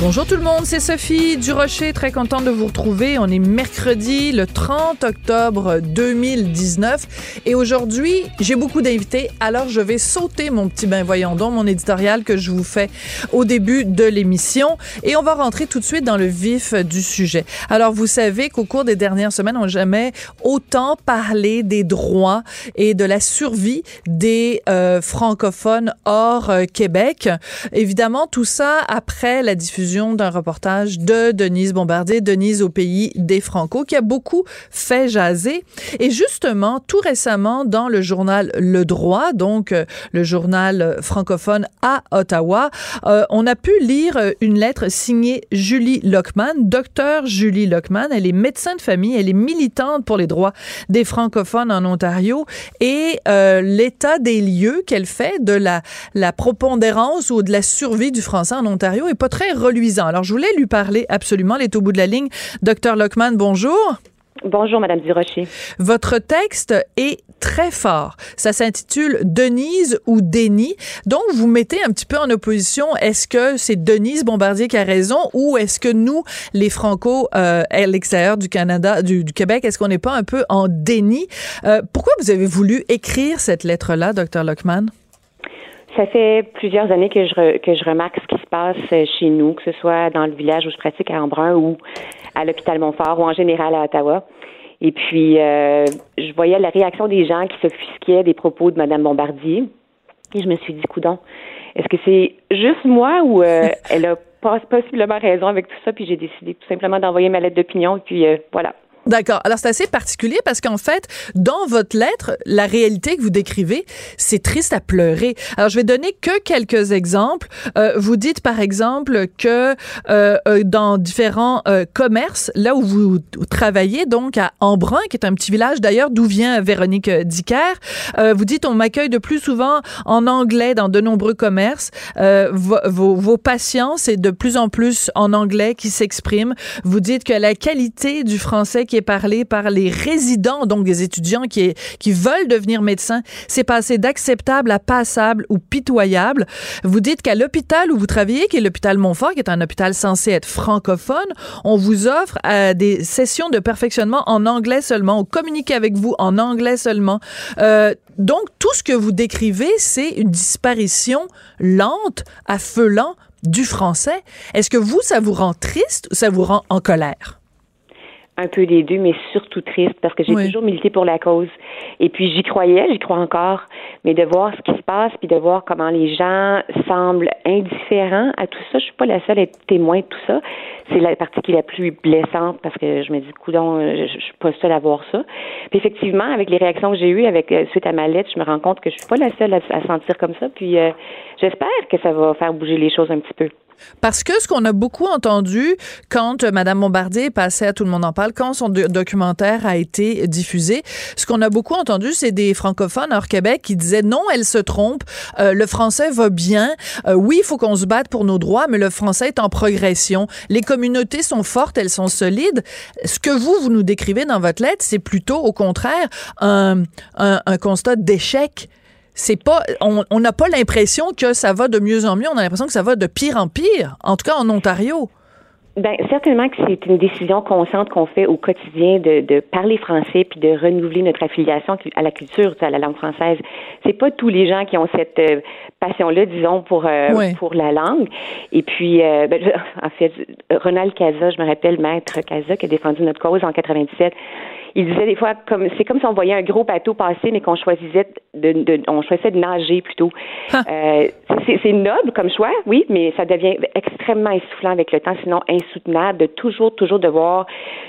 Bonjour tout le monde, c'est Sophie Durocher, très contente de vous retrouver. On est mercredi, le 30 octobre 2019 et aujourd'hui, j'ai beaucoup d'invités, alors je vais sauter mon petit bain voyons donc, mon éditorial que je vous fais au début de l'émission et on va rentrer tout de suite dans le vif du sujet. Alors vous savez qu'au cours des dernières semaines, on n'a jamais autant parlé des droits et de la survie des euh, francophones hors euh, Québec. Évidemment, tout ça après la diffusion d'un reportage de Denise Bombardier, Denise au pays des Franco, qui a beaucoup fait jaser. Et justement, tout récemment, dans le journal Le Droit, donc euh, le journal francophone à Ottawa, euh, on a pu lire une lettre signée Julie Lockman, docteur Julie Lockman. Elle est médecin de famille, elle est militante pour les droits des francophones en Ontario et euh, l'état des lieux qu'elle fait de la, la propondérance ou de la survie du français en Ontario est pas très reluisant. Alors, je voulais lui parler absolument. Elle est au bout de la ligne. Docteur Lockman, bonjour. Bonjour, Madame Durocher. Votre texte est très fort. Ça s'intitule Denise ou Déni. Donc, vous mettez un petit peu en opposition. Est-ce que c'est Denise Bombardier qui a raison ou est-ce que nous, les Franco euh, à l'extérieur du Canada, du, du Québec, est-ce qu'on n'est pas un peu en déni? Euh, pourquoi vous avez voulu écrire cette lettre-là, Docteur Lockman? Ça fait plusieurs années que je, re, que je remarque ce qui se passe chez nous, que ce soit dans le village où je pratique à Embrun ou à l'hôpital Montfort ou en général à Ottawa. Et puis, euh, je voyais la réaction des gens qui s'offusquaient des propos de Mme Bombardier. Et je me suis dit, coudon, est-ce que c'est juste moi ou euh, elle a possiblement raison avec tout ça? Puis j'ai décidé tout simplement d'envoyer ma lettre d'opinion. Et puis, euh, voilà. D'accord. Alors, c'est assez particulier parce qu'en fait, dans votre lettre, la réalité que vous décrivez, c'est triste à pleurer. Alors, je vais donner que quelques exemples. Euh, vous dites, par exemple, que euh, euh, dans différents euh, commerces, là où vous, travaillez, donc à Embrun, qui est un petit village d'ailleurs d'où vient Véronique Dicker, euh, vous dites, on m'accueille de plus souvent en anglais dans de nombreux commerces. Euh, vos, vos, vos patients, c'est de plus en plus en anglais qui s'expriment. Vous dites que la qualité du français qui est parlé par les résidents, donc des étudiants qui, qui veulent devenir médecins, c'est passé d'acceptable à passable ou pitoyable. Vous dites qu'à l'hôpital où vous travaillez, qui est l'hôpital Montfort, qui est un hôpital censé être francophone, on vous offre euh, des sessions de perfectionnement en anglais seulement, on communique avec vous en anglais seulement. Euh, donc, tout ce que vous décrivez, c'est une disparition lente, à feu lent du français. Est-ce que vous, ça vous rend triste ou ça vous rend en colère? Un peu des deux, mais surtout triste parce que j'ai oui. toujours milité pour la cause. Et puis j'y croyais, j'y crois encore, mais de voir ce qui se passe, puis de voir comment les gens semblent indifférents à tout ça, je suis pas la seule à être témoin de tout ça. C'est la partie qui est la plus blessante parce que je me dis, coudon, je, je suis pas seule à voir ça. Puis effectivement, avec les réactions que j'ai eues avec euh, suite à ma lettre, je me rends compte que je suis pas la seule à, à sentir comme ça. Puis euh, j'espère que ça va faire bouger les choses un petit peu. Parce que ce qu'on a beaucoup entendu quand Mme Bombardier passait à Tout le monde en parle, quand son documentaire a été diffusé, ce qu'on a beaucoup entendu, c'est des francophones hors Québec qui disaient non, elle se trompe, euh, le français va bien, euh, oui, il faut qu'on se batte pour nos droits, mais le français est en progression. Les communautés sont fortes, elles sont solides. Ce que vous, vous nous décrivez dans votre lettre, c'est plutôt au contraire un, un, un constat d'échec c'est pas, on n'a pas l'impression que ça va de mieux en mieux. On a l'impression que ça va de pire en pire. En tout cas, en Ontario. Ben, certainement que c'est une décision consciente qu'on fait au quotidien de, de, parler français puis de renouveler notre affiliation à la culture, à la langue française. C'est pas tous les gens qui ont cette euh, passion-là, disons, pour euh, oui. pour la langue. Et puis, euh, ben, en fait, Ronald Casa, je me rappelle, maître Casa, qui a défendu notre cause en 97 il disait des fois comme c'est comme si on voyait un gros bateau passer, mais qu'on choisissait de, de, on choisissait de nager plutôt. Euh, c'est noble comme choix, oui, mais ça devient extrêmement essoufflant avec le temps, sinon insoutenable de toujours, toujours devoir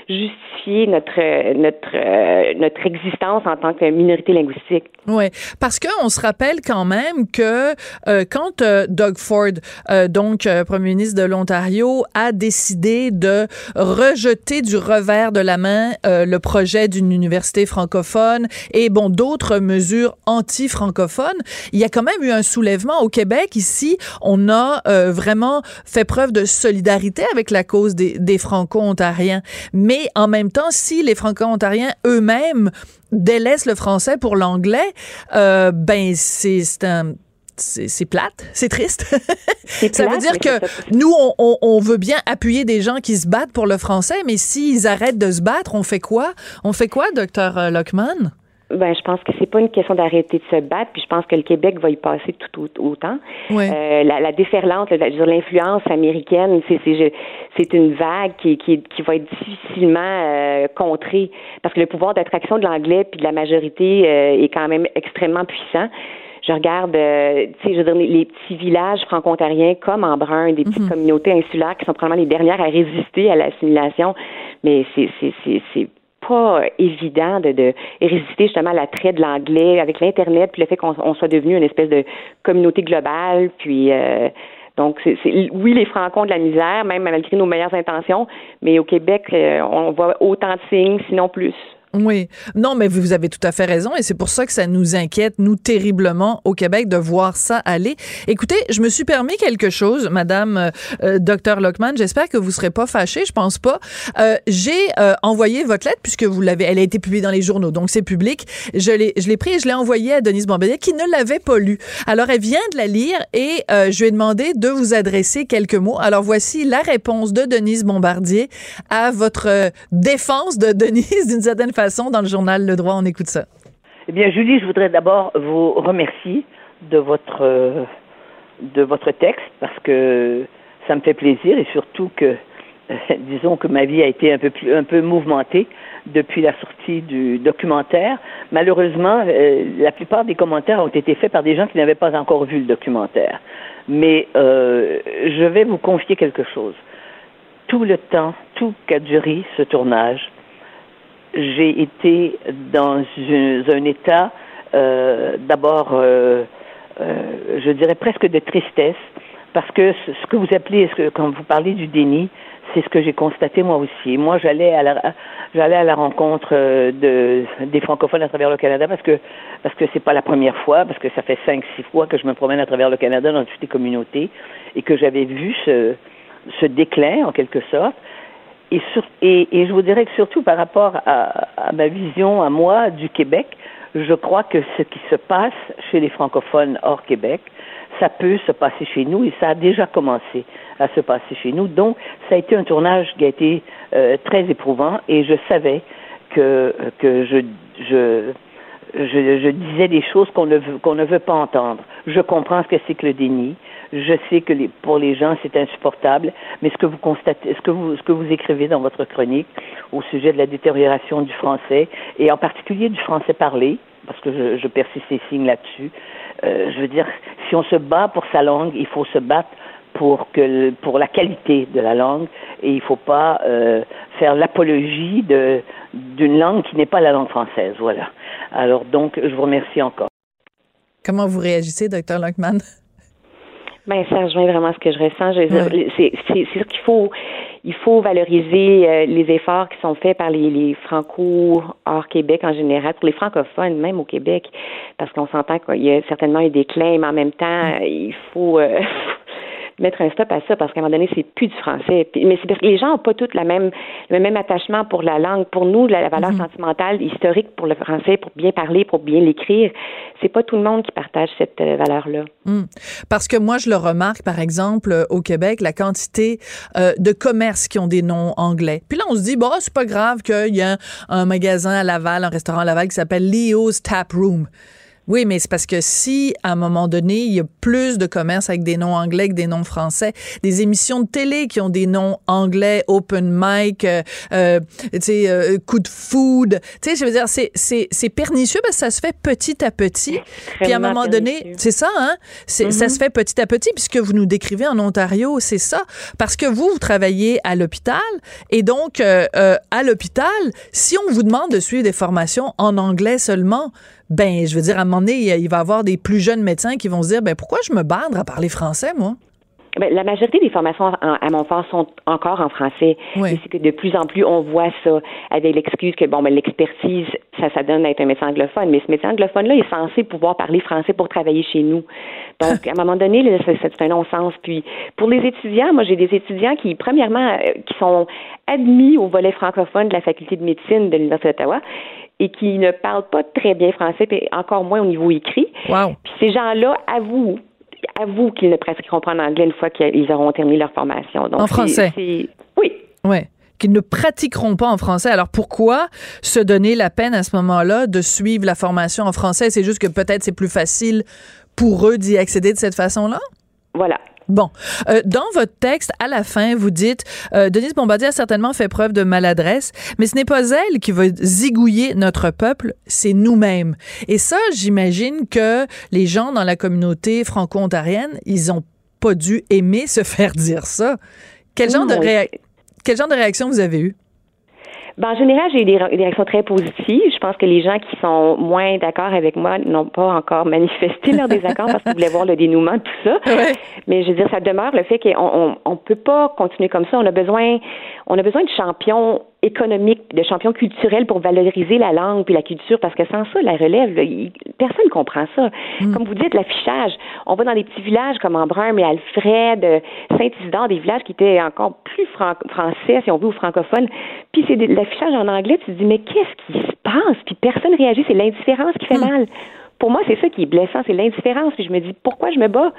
justifier notre notre euh, notre existence en tant que minorité linguistique. Oui, parce qu'on se rappelle quand même que euh, quand Doug Ford, donc premier ministre de l'Ontario, a décidé de rejeter du revers de la main le projet d'une université francophone et bon d'autres mesures anti-francophones, il y a quand même eu un soulèvement au Québec ici. On a vraiment fait preuve de solidarité avec la cause des, des franco-ontariens, mais en même temps, si les franco-ontariens eux-mêmes délaissent le français pour l'anglais, euh, ben c'est un c'est plate, c'est triste. ça veut dire que nous, on, on, veut bien appuyer des gens qui se battent pour le français, mais s'ils arrêtent de se battre, on fait quoi? On fait quoi, docteur Lockman? Ben, je pense que c'est pas une question d'arrêter de se battre, puis je pense que le Québec va y passer tout autant. Euh, la, la déferlante, l'influence américaine, c'est c'est une vague qui, qui, qui va être difficilement euh, contrée, parce que le pouvoir d'attraction de l'anglais puis de la majorité euh, est quand même extrêmement puissant je regarde, euh, tu sais, je veux dire, les petits villages franco-ontariens comme en Brun, des petites mhm. communautés insulaires qui sont probablement les dernières à résister à l'assimilation, mais c'est c'est pas évident de, de résister justement à l'attrait de l'anglais avec l'Internet, puis le fait qu'on soit devenu une espèce de communauté globale, puis euh, donc, c'est, oui, les Francs de la misère, même malgré nos meilleures intentions, mais au Québec, euh, on voit autant de signes, sinon plus. Oui. Non, mais vous avez tout à fait raison et c'est pour ça que ça nous inquiète, nous, terriblement au Québec de voir ça aller. Écoutez, je me suis permis quelque chose, Madame euh, euh Dr. Lockman. J'espère que vous serez pas fâchée. Je pense pas. Euh, J'ai euh, envoyé votre lettre puisque vous l'avez, elle a été publiée dans les journaux, donc c'est public. Je l'ai, je l'ai pris et je l'ai envoyée à Denise Bombardier qui ne l'avait pas lu. Alors, elle vient de la lire et euh, je lui ai demandé de vous adresser quelques mots. Alors, voici la réponse de Denise Bombardier à votre défense de Denise d'une certaine façon dans le journal Le Droit. On écoute ça. Eh bien, Julie, je voudrais d'abord vous remercier de votre, euh, de votre texte parce que ça me fait plaisir et surtout que, disons que ma vie a été un peu, plus, un peu mouvementée depuis la sortie du documentaire. Malheureusement, euh, la plupart des commentaires ont été faits par des gens qui n'avaient pas encore vu le documentaire. Mais euh, je vais vous confier quelque chose. Tout le temps, tout qu'a duré ce tournage, j'ai été dans un état euh, d'abord, euh, euh, je dirais presque de tristesse, parce que ce que vous appelez, ce que, quand vous parlez du déni, c'est ce que j'ai constaté moi aussi. Moi, j'allais à la j'allais à la rencontre euh, de des francophones à travers le Canada parce que parce que c'est pas la première fois, parce que ça fait cinq six fois que je me promène à travers le Canada dans toutes les communautés et que j'avais vu ce ce déclin en quelque sorte et, je vous dirais que surtout par rapport à, ma vision, à moi, du Québec, je crois que ce qui se passe chez les francophones hors Québec, ça peut se passer chez nous et ça a déjà commencé à se passer chez nous. Donc, ça a été un tournage qui a été euh, très éprouvant et je savais que, je disais des choses qu'on ne, qu'on ne veut pas entendre. Je comprends ce que c'est que le déni. Je sais que les, pour les gens, c'est insupportable, mais ce que vous constatez, ce que vous, ce que vous écrivez dans votre chronique au sujet de la détérioration du français, et en particulier du français parlé, parce que je, je persiste ces signes là-dessus, euh, je veux dire, si on se bat pour sa langue, il faut se battre pour que pour la qualité de la langue et il ne faut pas euh, faire l'apologie d'une langue qui n'est pas la langue française. Voilà. Alors donc, je vous remercie encore. Comment vous réagissez, docteur Lockman? Ben, ça rejoint vraiment ce que je ressens. C'est sûr qu'il faut, il faut valoriser euh, les efforts qui sont faits par les, les franco hors Québec en général, pour les francophones même au Québec, parce qu'on s'entend qu'il y a certainement un déclin, mais en même temps, il faut, euh, mettre un stop à ça parce qu'à un moment donné, c'est plus du français. Mais c'est parce que les gens n'ont pas tous la même, le même attachement pour la langue. Pour nous, la, valeur mhm. sentimentale, historique pour le français, pour bien parler, pour bien l'écrire, c'est pas tout le monde qui partage cette euh, valeur-là. Hmm. Parce que moi, je le remarque, par exemple, euh, au Québec, la quantité euh, de commerces qui ont des noms anglais. Puis là, on se dit, bon, c'est pas grave qu'il y a un magasin à Laval, un restaurant à Laval qui s'appelle Leo's Tap Room. Oui, mais c'est parce que si, à un moment donné, il y a plus de commerces avec des noms anglais que des noms français, des émissions de télé qui ont des noms anglais, open mic, euh, euh, tu sais, euh, coup de food, tu sais, je veux dire, c'est, c'est, c'est pernicieux parce que ça se fait petit à petit. Puis à un moment donné, c'est ça, hein? C'est, Ça Mhm. se fait petit à petit, puisque vous nous décrivez en Ontario, c'est ça. Parce que vous, vous travaillez à l'hôpital, et donc, euh, euh, à l'hôpital, si on vous demande de suivre des formations en anglais seulement, ben, je veux dire, à un moment donné, il va y avoir des plus jeunes médecins qui vont se dire, ben, pourquoi je me badre à parler français, moi? Ben, la majorité des formations en- à Montfort sont encore en français. Oui. C'est que de plus en plus, on voit ça avec l'excuse que, bon, ben, l'expertise, ça, ça donne d'être un médecin anglophone. Mais ce médecin anglophone-là est censé pouvoir parler français pour travailler chez nous. Donc, à un moment donné, c'est un non-sens. Puis, pour les étudiants, moi, j'ai des étudiants qui, premièrement, euh, qui sont admis au volet francophone de la faculté de médecine de l'Université d'Ottawa et qui ne parlent pas très bien français, puis encore moins au niveau écrit. Wow. Puis ces gens-là avouent, avouent qu'ils ne pratiqueront pas en anglais une fois qu'ils auront terminé leur formation. Donc, En français? Oui. Ouais. Qu'ils ne pratiqueront pas en français. Alors pourquoi se donner la peine à ce moment-là de suivre la formation en français? C'est juste que peut-être c'est plus facile pour eux d'y accéder de cette façon-là? Voilà. Bon, Euh, dans votre texte, à la fin, vous dites euh, Denise Bombardier a certainement fait preuve de maladresse, mais ce n'est pas elle qui va zigouiller notre peuple, c'est nous-mêmes. Et ça, j'imagine que les gens dans la communauté franco-ontarienne, ils ont pas dû aimer se faire dire ça. Quel genre de Non. réa- quel genre de réaction vous avez eu Ben, en général, j'ai eu des, réactions très positives. Je pense que les gens qui sont moins d'accord avec moi n'ont pas encore manifesté leur désaccord parce qu'ils voulaient voir le dénouement de tout ça. Ouais. Mais je veux dire, ça demeure le fait qu'on on, on peut pas continuer comme ça. On a besoin, on a besoin de champions économiques, de champions culturels pour valoriser la langue puis la culture, parce que sans ça, la relève, là, il- personne comprend ça. Comme vous dites, l'affichage, on va dans des petits villages comme Embrun, mais Alfred, euh, Saint-Isidore, des villages qui étaient encore plus fran- français, si on veut, ou francophones. Puis c'est de l'affichage en anglais, tu te dis, mais qu'est-ce qui se passe? Puis personne réagit, c'est l'indifférence qui fait mal pour moi, c'est ça qui est blessant, c'est l'indifférence. Puis je me dis, pourquoi je me bats?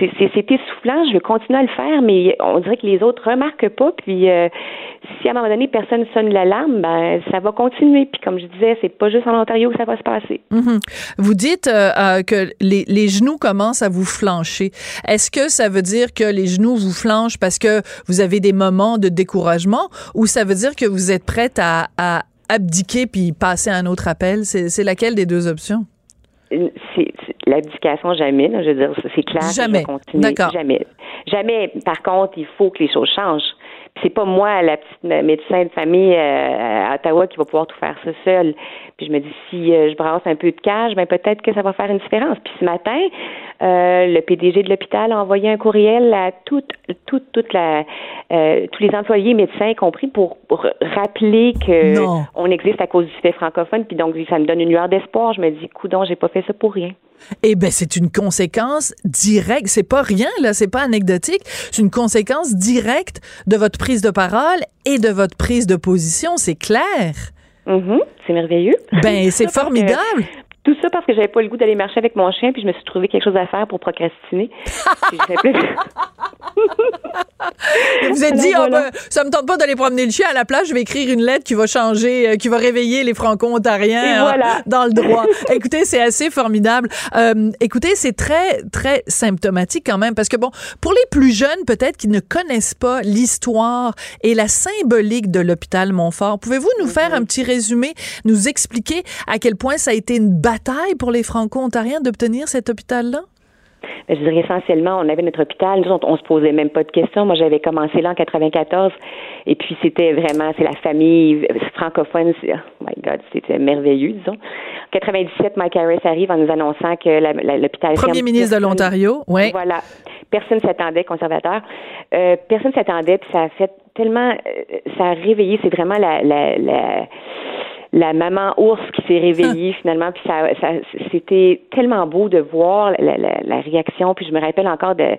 C'est, c'est, c'est essoufflant, je veux continuer à le faire, mais on dirait que les autres remarquent pas. Puis euh, si à un moment donné, personne sonne l'alarme, ben ça va continuer. Puis comme je disais, c'est pas juste en Ontario que ça va se passer. Mhm. Vous dites euh, euh, que les, genoux commencent à vous flancher. Est-ce que ça veut dire que les genoux vous flanchent parce que vous avez des moments de découragement ou ça veut dire que vous êtes prête à, abdiquer puis passer à un autre appel? C'est laquelle des deux options? C'est, l'abdication, jamais. là. je veux dire, c'est clair. Jamais. D'accord. Jamais. Jamais. Par contre, il faut que les choses changent. C'est pas moi, la petite mé- médecin de famille euh, à Ottawa, qui va pouvoir tout faire ça seul. Puis je me dis, si euh, je brasse un peu de cash, ben peut-être que ça va faire une différence. Puis ce matin, euh, le PDG de l'hôpital a envoyé un courriel à toute, toute, toute la, euh, tous les employés médecins y compris pour, pour rappeler que Non. on existe à cause du fait francophone. Puis donc ça me donne une lueur d'espoir. Je me dis, coudon, j'ai pas fait ça pour rien. Eh ben, c'est une conséquence directe. C'est pas rien, là. C'est pas anecdotique. C'est une conséquence directe de votre prise de parole et de votre prise de position. C'est clair. Mhm, c'est merveilleux. Ben, c'est que- formidable. Tout ça parce que j'avais pas le goût d'aller marcher avec mon chien, puis je me suis trouvé quelque chose à faire pour procrastiner. Plus- Vous êtes dit, voilà. ben, ça me tente pas d'aller promener le chien à la place, je vais écrire une lettre qui va changer, euh, qui va réveiller les franco-ontariens hein, dans le droit. écoutez, c'est assez formidable. Euh, écoutez, c'est très, très symptomatique quand même, parce que bon, pour les plus jeunes, peut-être qui ne connaissent pas l'histoire et la symbolique de l'hôpital Montfort, pouvez-vous nous faire un petit résumé, nous expliquer à quel point ça a été une bataille pour les franco-ontariens d'obtenir cet hôpital-là? Ben, je dirais essentiellement, on avait notre hôpital, nous, on, on se posait même pas de questions. Moi, j'avais commencé là en 94, et puis c'était vraiment, c'est la famille francophone. Oh my God, c'était merveilleux, disons. En 97, Mike Harris arrive en nous annonçant que l'hôpital Premier ministre de l'Ontario, oui. Voilà. Personne s'attendait, conservateur. Euh, personne s'attendait, puis ça a fait tellement, euh, ça a réveillé. C'est vraiment la, la, la, la maman ours qui s'est réveillée finalement. Puis ça, ça, c'était tellement beau de voir la, la, la réaction. Puis je me rappelle encore de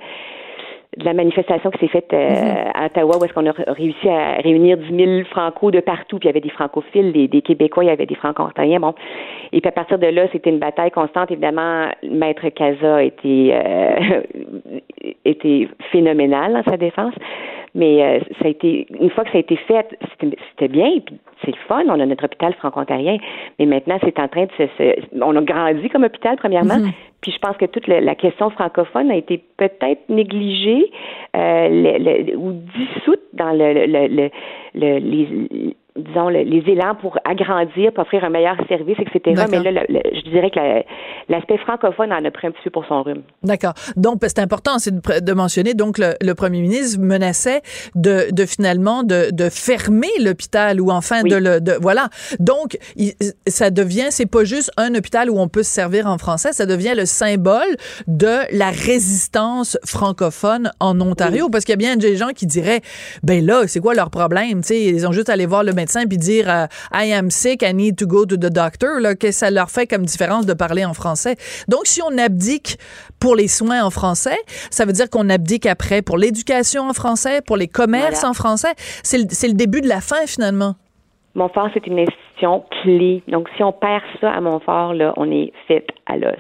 de la manifestation qui s'est faite euh, à Ottawa où est-ce qu'on a réussi à réunir 10 000 franco de partout, puis il y avait des francophiles, des, des Québécois, il y avait des franco-ontariens, bon. Et puis à partir de là, c'était une bataille constante. Évidemment, Maître Casa été, euh, était phénoménal dans sa défense. Mais euh, ça a été une fois que ça a été fait, c'était bien, puis c'est le fun. On a notre hôpital franco-ontarien, mais maintenant c'est en train de se, on a grandi comme hôpital premièrement. Mm-hmm. Puis je pense que toute la, question francophone a été peut-être négligée euh, ou dissoute dans le, le, le les, disons, les élans pour agrandir, pour offrir un meilleur service, etc. Mais là, je dirais que l'aspect francophone en a pris un petit peu pour son rhume. D'accord. Donc, c'est important c'est de, mentionner, donc, le, premier ministre menaçait de, de finalement de, de fermer l'hôpital ou enfin de le... De, voilà. Donc, ça devient, c'est pas juste un hôpital où on peut se servir en français, ça devient le symbole de la résistance francophone en Ontario. Parce qu'il y a bien des gens qui diraient, ben là, c'est quoi leur problème? sais ils ont juste à aller voir le médecin puis dire euh, I am sick, I need to go to the doctor, là, que ça leur fait comme différence de parler en français. Donc, si on abdique pour les soins en français, ça veut dire qu'on abdique après pour l'éducation en français, pour les commerces en français. C'est le, le début de la fin, finalement. Montfort, c'est une institution clé. Donc, si on perd ça à Montfort, là, on est fait à l'os.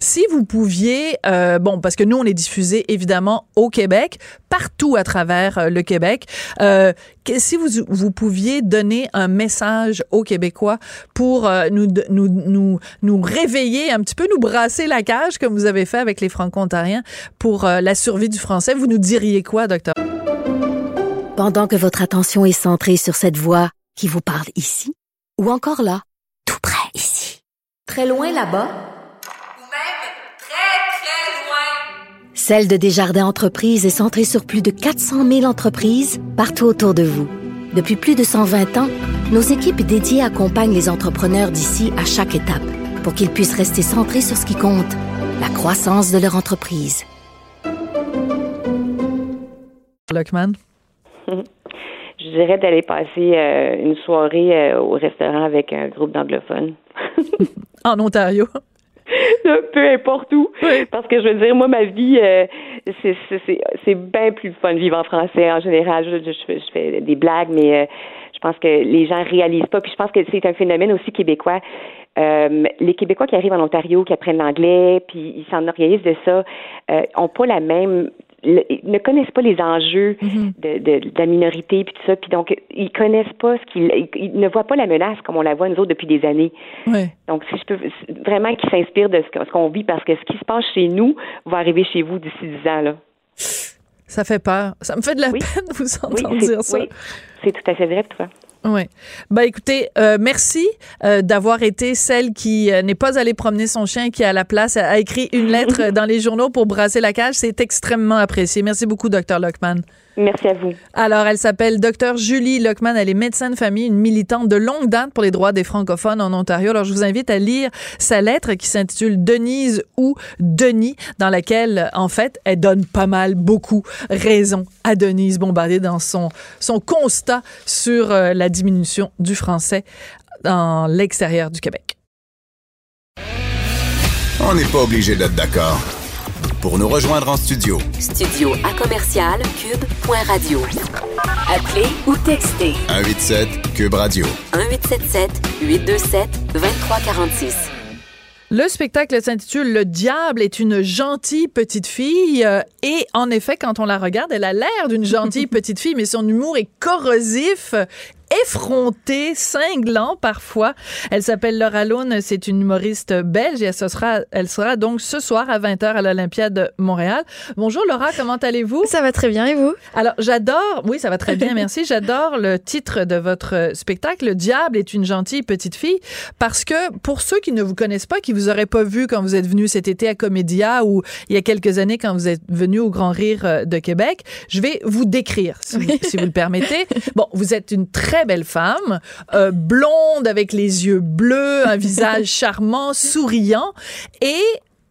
Si vous pouviez, euh, bon, parce que nous, on est diffusé évidemment au Québec, partout à travers euh, le Québec, euh, si vous, vous pouviez donner un message aux Québécois pour euh, nous, nous, nous, nous réveiller un petit peu, nous brasser la cage, comme vous avez fait avec les Franco-Ontariens, pour euh, la survie du français, vous nous diriez quoi, docteur? Pendant que votre attention est centrée sur cette voix qui vous parle ici, ou encore là, tout près ici, très loin là-bas, Celle de Desjardins Entreprises est centrée sur plus de 400 000 entreprises partout autour de vous. Depuis plus de 120 ans, nos équipes dédiées accompagnent les entrepreneurs d'ici à chaque étape pour qu'ils puissent rester centrés sur ce qui compte, la croissance de leur entreprise. Lockman? Je dirais d'aller passer euh, une soirée euh, au restaurant avec un groupe d'anglophones. en Ontario? peu importe où. Parce que je veux dire, moi, ma vie, euh, c'est bien plus fun de vivre en français en général. Je, je, fais des blagues, mais euh, je pense que les gens réalisent pas. Puis je pense que c'est un phénomène aussi québécois. Euh, les Québécois qui arrivent en Ontario, qui apprennent l'anglais, puis ils s'en organisent de ça, euh, ont pas la même ne connaissent pas les enjeux mhm. de, de, la minorité puis tout ça. Puis donc ils connaissent pas ce qu'ils ils ne voient pas la menace comme on la voit nous autres depuis des années. Donc si je peux vraiment qu'ils s'inspirent de ce qu'on vit parce que ce qui se passe chez nous va arriver chez vous d'ici dix ans là. Ça fait peur. Ça me fait de la peine de vous entendre dire ça. oui c'est tout à fait vrai toi oui. Ben écoutez, euh, merci euh, d'avoir été celle qui euh, n'est pas allée promener son chien, qui à la place a, écrit une lettre dans les journaux pour brasser la cage. C'est extrêmement apprécié. Merci beaucoup, docteur Lockman. Merci à vous. Alors, elle s'appelle Dr Julie Lockman. Elle est médecin de famille, une militante de longue date pour les droits des francophones en Ontario. Alors, je vous invite à lire sa lettre qui s'intitule Denise ou Denis, dans laquelle, en fait, elle donne pas mal, beaucoup raison à Denise Bombardier dans son, son constat sur euh, la diminution du français dans l'extérieur du Québec. On n'est pas obligé d'être d'accord. Pour nous rejoindre en studio. Studio à commercial cube.radio. Appelez ou textez. 187 cube radio. 1877 827 2346. Le spectacle s'intitule Le diable est une gentille petite fille. Euh, et en effet quand on la regarde elle a l'air d'une gentille petite fille mais son humour est corrosif effrontée, cinglant parfois. Elle s'appelle Laura Lune, c'est une humoriste belge et elle sera, elle sera donc ce soir à 20h à l'Olympiade de Montréal. Bonjour Laura, comment allez-vous? Ça va très bien et vous? Alors j'adore, oui ça va très bien, merci. J'adore le titre de votre spectacle, Le diable est une gentille petite fille, parce que pour ceux qui ne vous connaissent pas, qui vous auraient pas vu quand vous êtes venu cet été à Comédia ou il y a quelques années quand vous êtes venu au Grand Rire de Québec, je vais vous décrire, si, si vous le permettez. Bon, vous êtes une très belle femme, euh, blonde avec les yeux bleus, un visage charmant, souriant et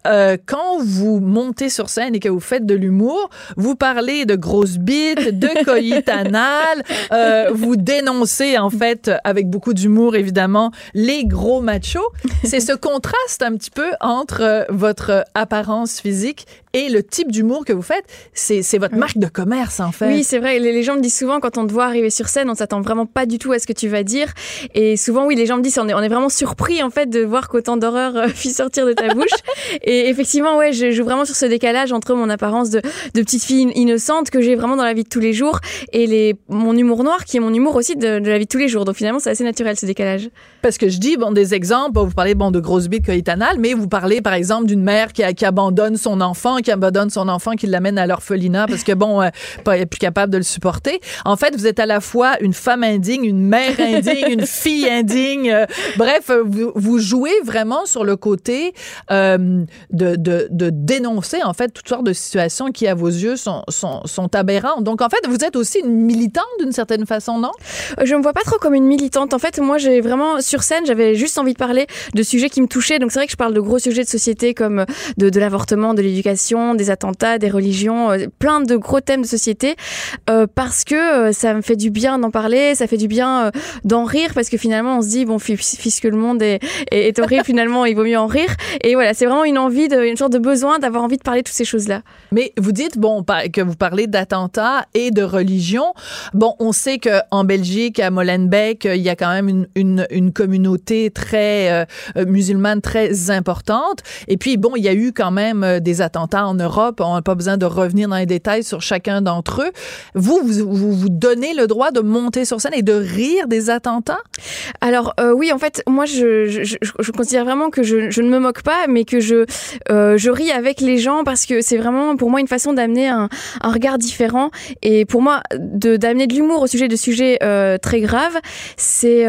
euh, quand vous montez sur scène et que vous faites de l'humour, vous parlez de grosses bites, de coït anal, euh, vous dénoncez en fait avec beaucoup d'humour évidemment les gros machos. C'est ce contraste un petit peu entre votre apparence physique Et le type d'humour que vous faites, c'est votre marque de commerce, en fait. Oui, c'est vrai. Les, gens me disent souvent, quand on te voit arriver sur scène, on s'attend vraiment pas du tout à ce que tu vas dire. Et souvent, oui, les gens me disent, on est, on est vraiment surpris, en fait, de voir qu'autant d'horreur euh, sortir de ta bouche. et effectivement, ouais, je joue vraiment sur ce décalage entre mon apparence de, de petite fille innocente que j'ai vraiment dans la vie de tous les jours et les, mon humour noir qui est mon humour aussi de, de la vie de tous les jours. Donc finalement, c'est assez naturel ce décalage. Parce que je dis, bon, des exemples, vous parlez, bon, de grosses bites coïtanales, mais vous parlez, par exemple, d'une mère qui, qui, abandonne son enfant, qui son enfant, qui l'amène à l'orphelinat parce que, bon, euh, pas plus capable de le supporter. En fait, vous êtes à la fois une femme indigne, une mère indigne, une fille indigne. Euh, bref, vous, vous, jouez vraiment sur le côté euh, de, dénoncer, en fait, toutes sortes de situations qui, à vos yeux, sont, aberrantes. Donc, en fait, vous êtes aussi une militante d'une certaine façon, non? Je me vois pas trop comme une militante. En fait, moi, j'ai vraiment, sur scène, j'avais juste envie de parler de sujets qui me touchaient. Donc, c'est vrai que je parle de gros sujets de société comme de l'avortement, de l'éducation, des attentats, des religions, euh, plein de gros thèmes de société, euh, parce que euh, ça me fait du bien d'en parler, ça fait du bien d'en rire, parce que finalement, on se dit, bon, puisque le monde est, est, horrible, finalement, il vaut mieux en rire. Et voilà, c'est vraiment une envie, de, une sorte de besoin d'avoir envie de parler de toutes ces choses-là. Mais vous dites, bon, que vous parlez d'attentats et de religion. Bon, on sait qu'en Belgique, à Molenbeek, il y a quand même une, une, une communauté très musulmane très importante. Et puis, bon, il y a eu quand même des attentats en Europe. On n'a pas besoin de revenir dans les détails sur chacun d'entre eux. Vous, vous, vous, donnez le droit de monter sur scène et de rire des attentats? Alors, euh, oui, en fait, moi, je, je, je, considère vraiment que je, je, ne me moque pas, mais que je, euh, je ris avec les gens parce que c'est vraiment, pour moi, une façon d'amener un, un, regard différent. Et pour moi, d'amener de, l'humour au sujet de sujets euh, très graves, c'est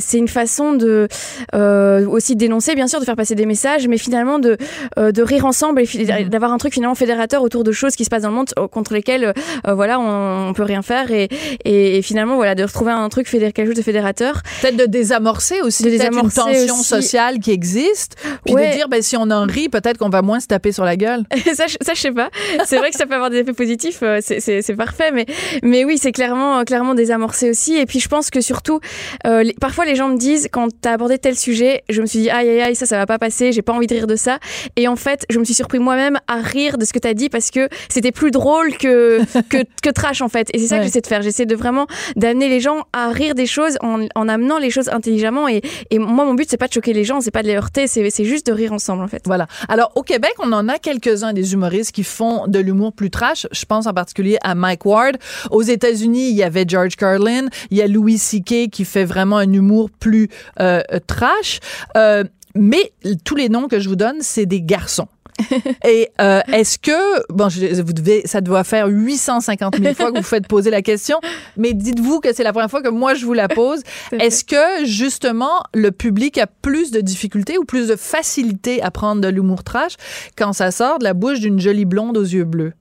c'est une façon de aussi dénoncer, bien sûr, de faire passer des messages, mais finalement de, de rire ensemble et mm-hmm. D'avoir un truc finalement fédérateur autour de choses qui se passent dans le monde contre lesquelles euh, euh, voilà on, on, peut rien faire et, et, finalement voilà de retrouver un truc fédér quelque chose de fédérateur. Peut-être de désamorcer aussi peut-être une tension sociale qui existe puis de dire ben si on en rit peut-être qu'on va moins se taper sur la gueule. Ça, ça je sais pas. C'est vrai que ça peut avoir des effets positifs euh, c'est parfait mais mais oui c'est clairement clairement désamorcer aussi. Et puis je pense que surtout euh, parfois les gens me disent quand t'as abordé tel sujet je me suis dit aïe aïe aïe ça ça va pas passer j'ai pas envie de rire de ça. Et en fait je me suis surpris moi-même à rire de ce que tu as dit parce que c'était plus drôle que, que, que, trash en fait. Et c'est ça que j'essaie de faire. J'essaie de vraiment d'amener les gens à rire des choses en, en amenant les choses intelligemment. Et, et moi, mon but, c'est pas de choquer les gens, c'est pas de les heurter, c'est juste de rire ensemble en fait. Voilà. Alors au Québec, on en a quelques-uns des humoristes qui font de l'humour plus trash. Je pense en particulier à Mike Ward. Aux États-Unis, il y avait George Carlin. Il y a Louis C.K. qui fait vraiment un humour plus euh, trash. Euh, mais tous les noms que je vous donne, c'est des garçons. Et euh, est-ce que, bon, vous devez, ça doit faire 850 000 fois que vous faites poser la question, mais dites-vous que c'est la première fois que moi je vous la pose. Est-ce que justement le public a plus de difficultés ou plus de facilité à prendre de l'humour trash quand ça sort de la bouche d'une jolie blonde aux yeux bleus?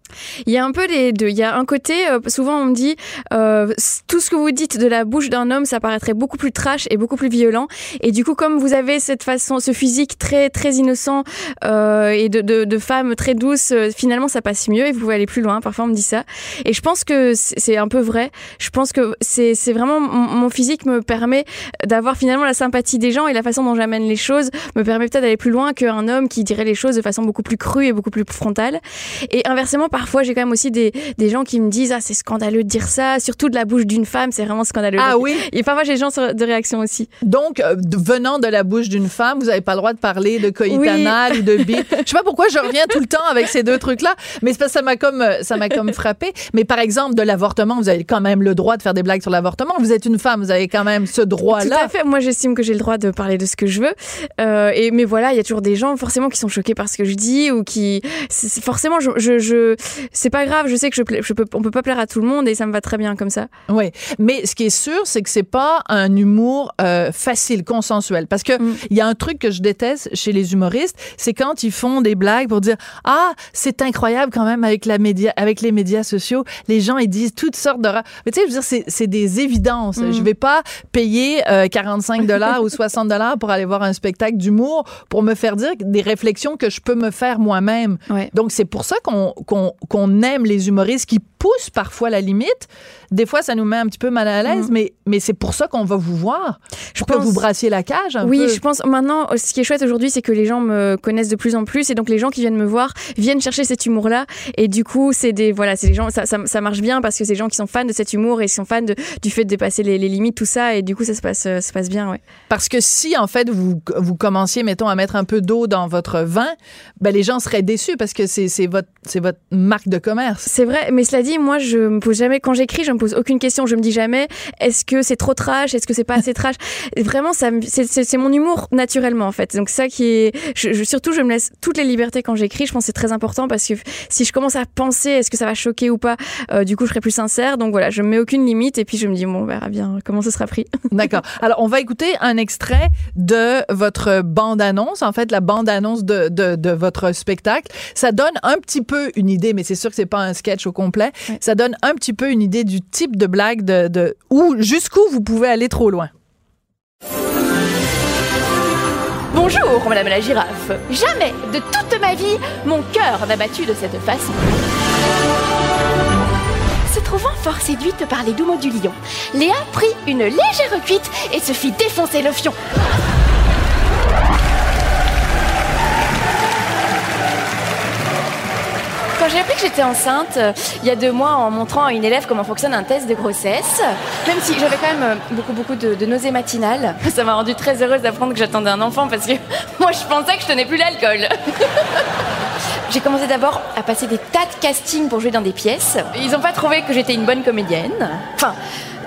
Il y a un peu les deux. Il y a un côté, euh, souvent on me dit, euh, tout ce que vous dites de la bouche d'un homme, ça paraîtrait beaucoup plus trash et beaucoup plus violent. Et du coup, comme vous avez cette façon, ce physique très très innocent euh, et de, de, femme très douce, finalement ça passe mieux et vous pouvez aller plus loin. Parfois on me dit ça. Et je pense que c'est un peu vrai. Je pense que c'est vraiment mon physique me permet d'avoir finalement la sympathie des gens et la façon dont j'amène les choses me permet peut-être d'aller plus loin qu'un homme qui dirait les choses de façon beaucoup plus crue et beaucoup plus frontale. Et inversement, par parfois, j'ai quand même aussi des, des gens qui me disent Ah, c'est scandaleux de dire ça, surtout de la bouche d'une femme, c'est vraiment scandaleux. Ah oui? Et parfois, j'ai des gens de réaction aussi. Donc, euh, venant de la bouche d'une femme, vous n'avez pas le droit de parler de coïtanal ou de bite. Je sais pas pourquoi je reviens tout le temps avec ces deux trucs-là, mais parce que ça m'a comme, euh, ça m'a comme frappé. Mais par exemple, de l'avortement, vous avez quand même le droit de faire des blagues sur l'avortement. Vous êtes une femme, vous avez quand même ce droit-là. Tout à fait. Moi, j'estime que j'ai le droit de parler de ce que je veux. Euh, et, mais voilà, il y a toujours des gens, forcément, qui sont choqués par ce que je dis ou qui, forcément, je, je, je c'est pas grave je sais que je, je peux, on peut pas plaire à tout le monde et ça me va très bien comme ça. Oui, mais ce qui est sûr, c'est que c'est pas un humour euh, facile, consensuel, parce que mm. il y a un truc que je déteste chez les humoristes, c'est quand ils font des blagues pour dire ah c'est incroyable quand même avec la média, avec les médias sociaux, les gens ils disent toutes sortes de mais tu sais je veux dire c'est des évidences. Mm. Je vais pas payer 45 euh, dollars ou 60 dollars pour aller voir un spectacle d'humour pour me faire dire des réflexions que je peux me faire moi-même. Donc c'est pour ça qu'on qu'on qu'on aime les humoristes qui poussent parfois la limite. Des fois, ça nous met un petit peu mal à l'aise, Mm. mais, mais c'est pour ça qu'on va vous voir. Je pense- vous brassiez la cage un Oui, peu. je pense maintenant, ce qui est chouette aujourd'hui, c'est que les gens me connaissent de plus en plus et donc les gens qui viennent me voir viennent chercher cet humour-là et du coup, c'est des voilà, c'est des gens, ça, ça, ça marche bien parce que c'est des gens qui sont fans de cet humour et qui sont fans de, du fait de dépasser les, les limites, tout ça et du coup, ça se passe, ça se passe bien, ouais. Parce que si, en fait, vous, vous commenciez, mettons, à mettre un peu d'eau dans votre vin, ben, les gens seraient déçus parce que c'est votre, votre marque de commerce. C'est vrai, mais cela dit, moi, je me pose jamais, quand j'écris, je me pose aucune question. Je me dis jamais, est-ce que c'est trop trash, est-ce que c'est pas assez trash? Vraiment, ça, me- c'est- mon humour naturellement, en fait. Donc, ça qui est, je, je- surtout, je me laisse toutes les libertés quand j'écris. Je pense c'est très important parce que si je commence à penser, est-ce que ça va choquer ou pas, euh, du coup, je serai plus sincère. Donc, voilà, je me mets aucune limite et puis je me dis, bon, on verra bien comment ce sera pris. D'accord. Alors, on va écouter un extrait de votre bande-annonce, en fait, la bande-annonce de, de, de votre spectacle. Ça donne un petit peu une idée, mais c'est sûr que c'est pas un sketch au complet. Ouais. Ça donne un petit peu une idée du type de blague de, de où, jusqu'où vous pouvez aller trop loin. Bonjour, Madame la girafe. Jamais de toute ma vie, mon cœur n'a battu de cette façon. Se trouvant fort séduite par les doux mots du lion, Léa prit une légère cuite et se fit défoncer le fion. J'ai appris que j'étais enceinte, euh, il y a deux mois, en montrant à une élève comment fonctionne un test de grossesse, même si j'avais quand même euh, beaucoup, beaucoup de, de nausées matinales, ça m'a rendue très heureuse d'apprendre que j'attendais un enfant parce que moi, je pensais que je tenais plus l'alcool. J'ai commencé d'abord à passer des tas de castings pour jouer dans des pièces. Ils n'ont pas trouvé que j'étais une bonne comédienne. Enfin,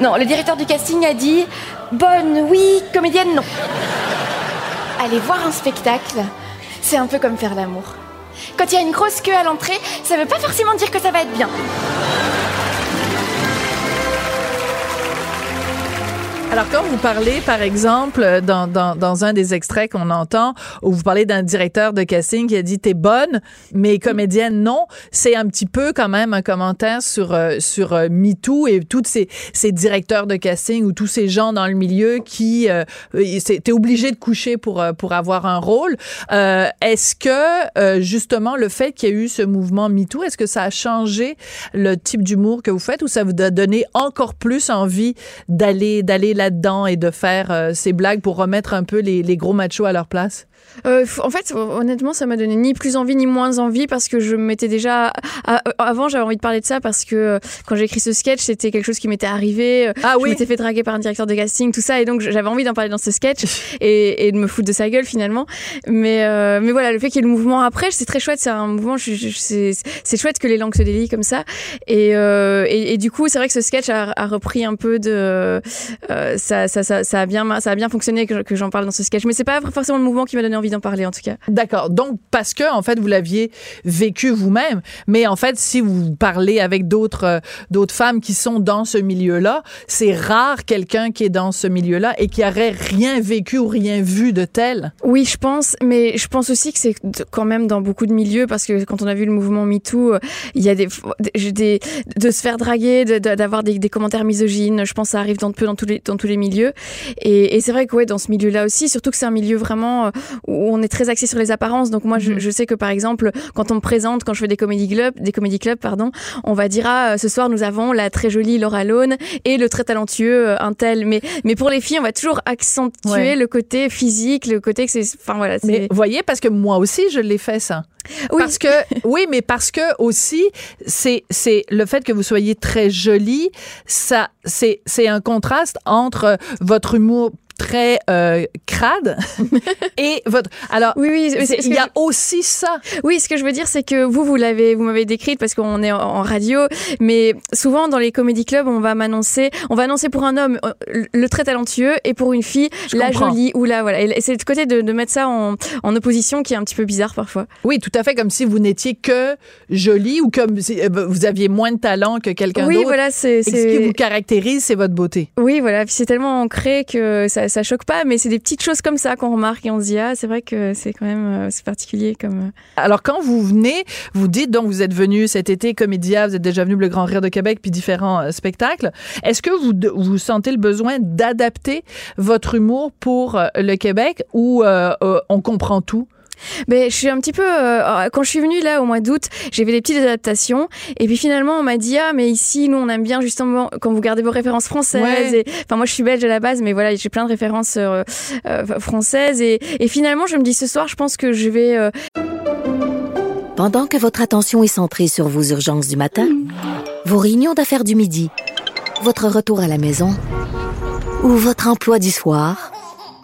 non, le directeur du casting a dit bonne, oui, comédienne, non. Aller voir un spectacle, c'est un peu comme faire l'amour. Quand il y a une grosse queue à l'entrée, ça veut pas forcément dire que ça va être bien. Alors, quand vous parlez, par exemple, dans, dans, dans un des extraits qu'on entend, où vous parlez d'un directeur de casting qui a dit t'es bonne, mais comédienne non, c'est un petit peu quand même un commentaire sur euh, sur euh, MeToo et tous ces, ces directeurs de casting ou tous ces gens dans le milieu qui euh, t'es obligé de coucher pour euh, pour avoir un rôle. Euh, est-ce que euh, justement le fait qu'il y a eu ce mouvement MeToo, est-ce que ça a changé le type d'humour que vous faites ou ça vous a donné encore plus envie d'aller d'aller et de faire euh, ces blagues pour remettre un peu les gros machos à leur place? Euh, en fait, honnêtement, ça m'a donné ni plus envie ni moins envie parce que je m'étais déjà. avant, j'avais envie de parler de ça parce que euh, quand j'ai écrit ce sketch, c'était quelque chose qui m'était arrivé. Ah je oui. m'étais fait draguer par un directeur de casting, tout ça, et donc j'avais envie d'en parler dans ce sketch et, et de me foutre de sa gueule finalement. Mais, euh, mais voilà, le fait qu'il y ait le mouvement après, c'est très chouette. C'est un mouvement, je- je- c'est chouette que les langues se délient comme ça. Et, euh, et, et du coup, c'est vrai que ce sketch a, a repris un peu de. euh, ça, ça, ça, ça, a bien, ça a bien fonctionné que, que j'en parle dans ce sketch. Mais c'est pas forcément le mouvement qui m'a donné envie d'en parler en tout cas. D'accord. Donc, parce que, en fait, vous l'aviez vécu vous-même. Mais en fait, si vous parlez avec d'autres, euh, d'autres femmes qui sont dans ce milieu-là, c'est rare quelqu'un qui est dans ce milieu-là et qui aurait rien vécu ou rien vu de tel. Oui, je pense, mais je pense aussi que c'est quand même dans beaucoup de milieux parce que quand on a vu le mouvement MeToo, euh, il y a des, des, de se faire draguer, de- de- d'avoir des, des commentaires misogynes. Je pense que ça arrive dans, peu dans tous les dans tous les milieux. Et, et c'est vrai que ouais, dans ce milieu-là aussi, surtout que c'est un milieu vraiment euh, où on est très axé sur les apparences. Donc moi, je, je sais que par exemple, quand on me présente, quand je fais des comédie clubs, des comédie clubs, pardon, on va dire ah, ce soir nous avons la très jolie Laura Lone et le très talentueux euh, un tel. Mais mais pour les filles, on va toujours accentuer Ouais. le côté physique, le côté que c'est, enfin voilà. Mais voyez, parce que moi aussi, je l'ai fait ça. Oui. Parce que oui, mais parce que aussi c'est c'est le fait que vous soyez très jolie, ça c'est c'est un contraste entre votre humour très euh, crade et votre alors Oui, oui, il y a je- aussi ça. Oui, ce que je veux dire, c'est que vous, vous l'avez, vous m'avez décrite parce qu'on est en, en radio, mais souvent dans les comédie clubs, on va m'annoncer, on va annoncer pour un homme euh, le- très talentueux et pour une fille Je la comprends. jolie ou la voilà. Et c'est le côté de, de mettre ça en, en opposition qui est un petit peu bizarre parfois. Oui, tout à fait comme si vous n'étiez que jolie ou comme si euh, vous aviez moins de talent que quelqu'un Oui, d'autre. voilà, c'est ce qui vous caractérise, c'est votre beauté. oui, voilà. C'est tellement ancré que ça, ça choque pas, mais c'est des petites choses comme ça qu'on remarque et on se dit ah, c'est vrai que c'est quand même euh, c'est particulier comme. euh, Alors, quand vous venez, vous dites donc vous êtes venu cet été Comédia, vous êtes déjà venu le Grand Rire de Québec puis différents euh, spectacles. Est-ce que vous vous sentez le besoin d'adapter votre humour pour le Québec ou euh, on comprend tout? Ben, je suis un petit peu. euh, quand je suis venue là au mois d'août, j'ai fait des petites adaptations. Et puis finalement, on m'a dit Ah, mais ici, nous, on aime bien justement quand vous gardez vos références françaises. Ouais. Et, enfin, moi, je suis belge à la base, mais voilà, j'ai plein de références euh, euh, françaises. Et, et finalement, je me dis ce soir, je pense que je vais. euh, Pendant que votre attention est centrée sur vos urgences du matin, vos réunions d'affaires du midi, votre retour à la maison ou votre emploi du soir,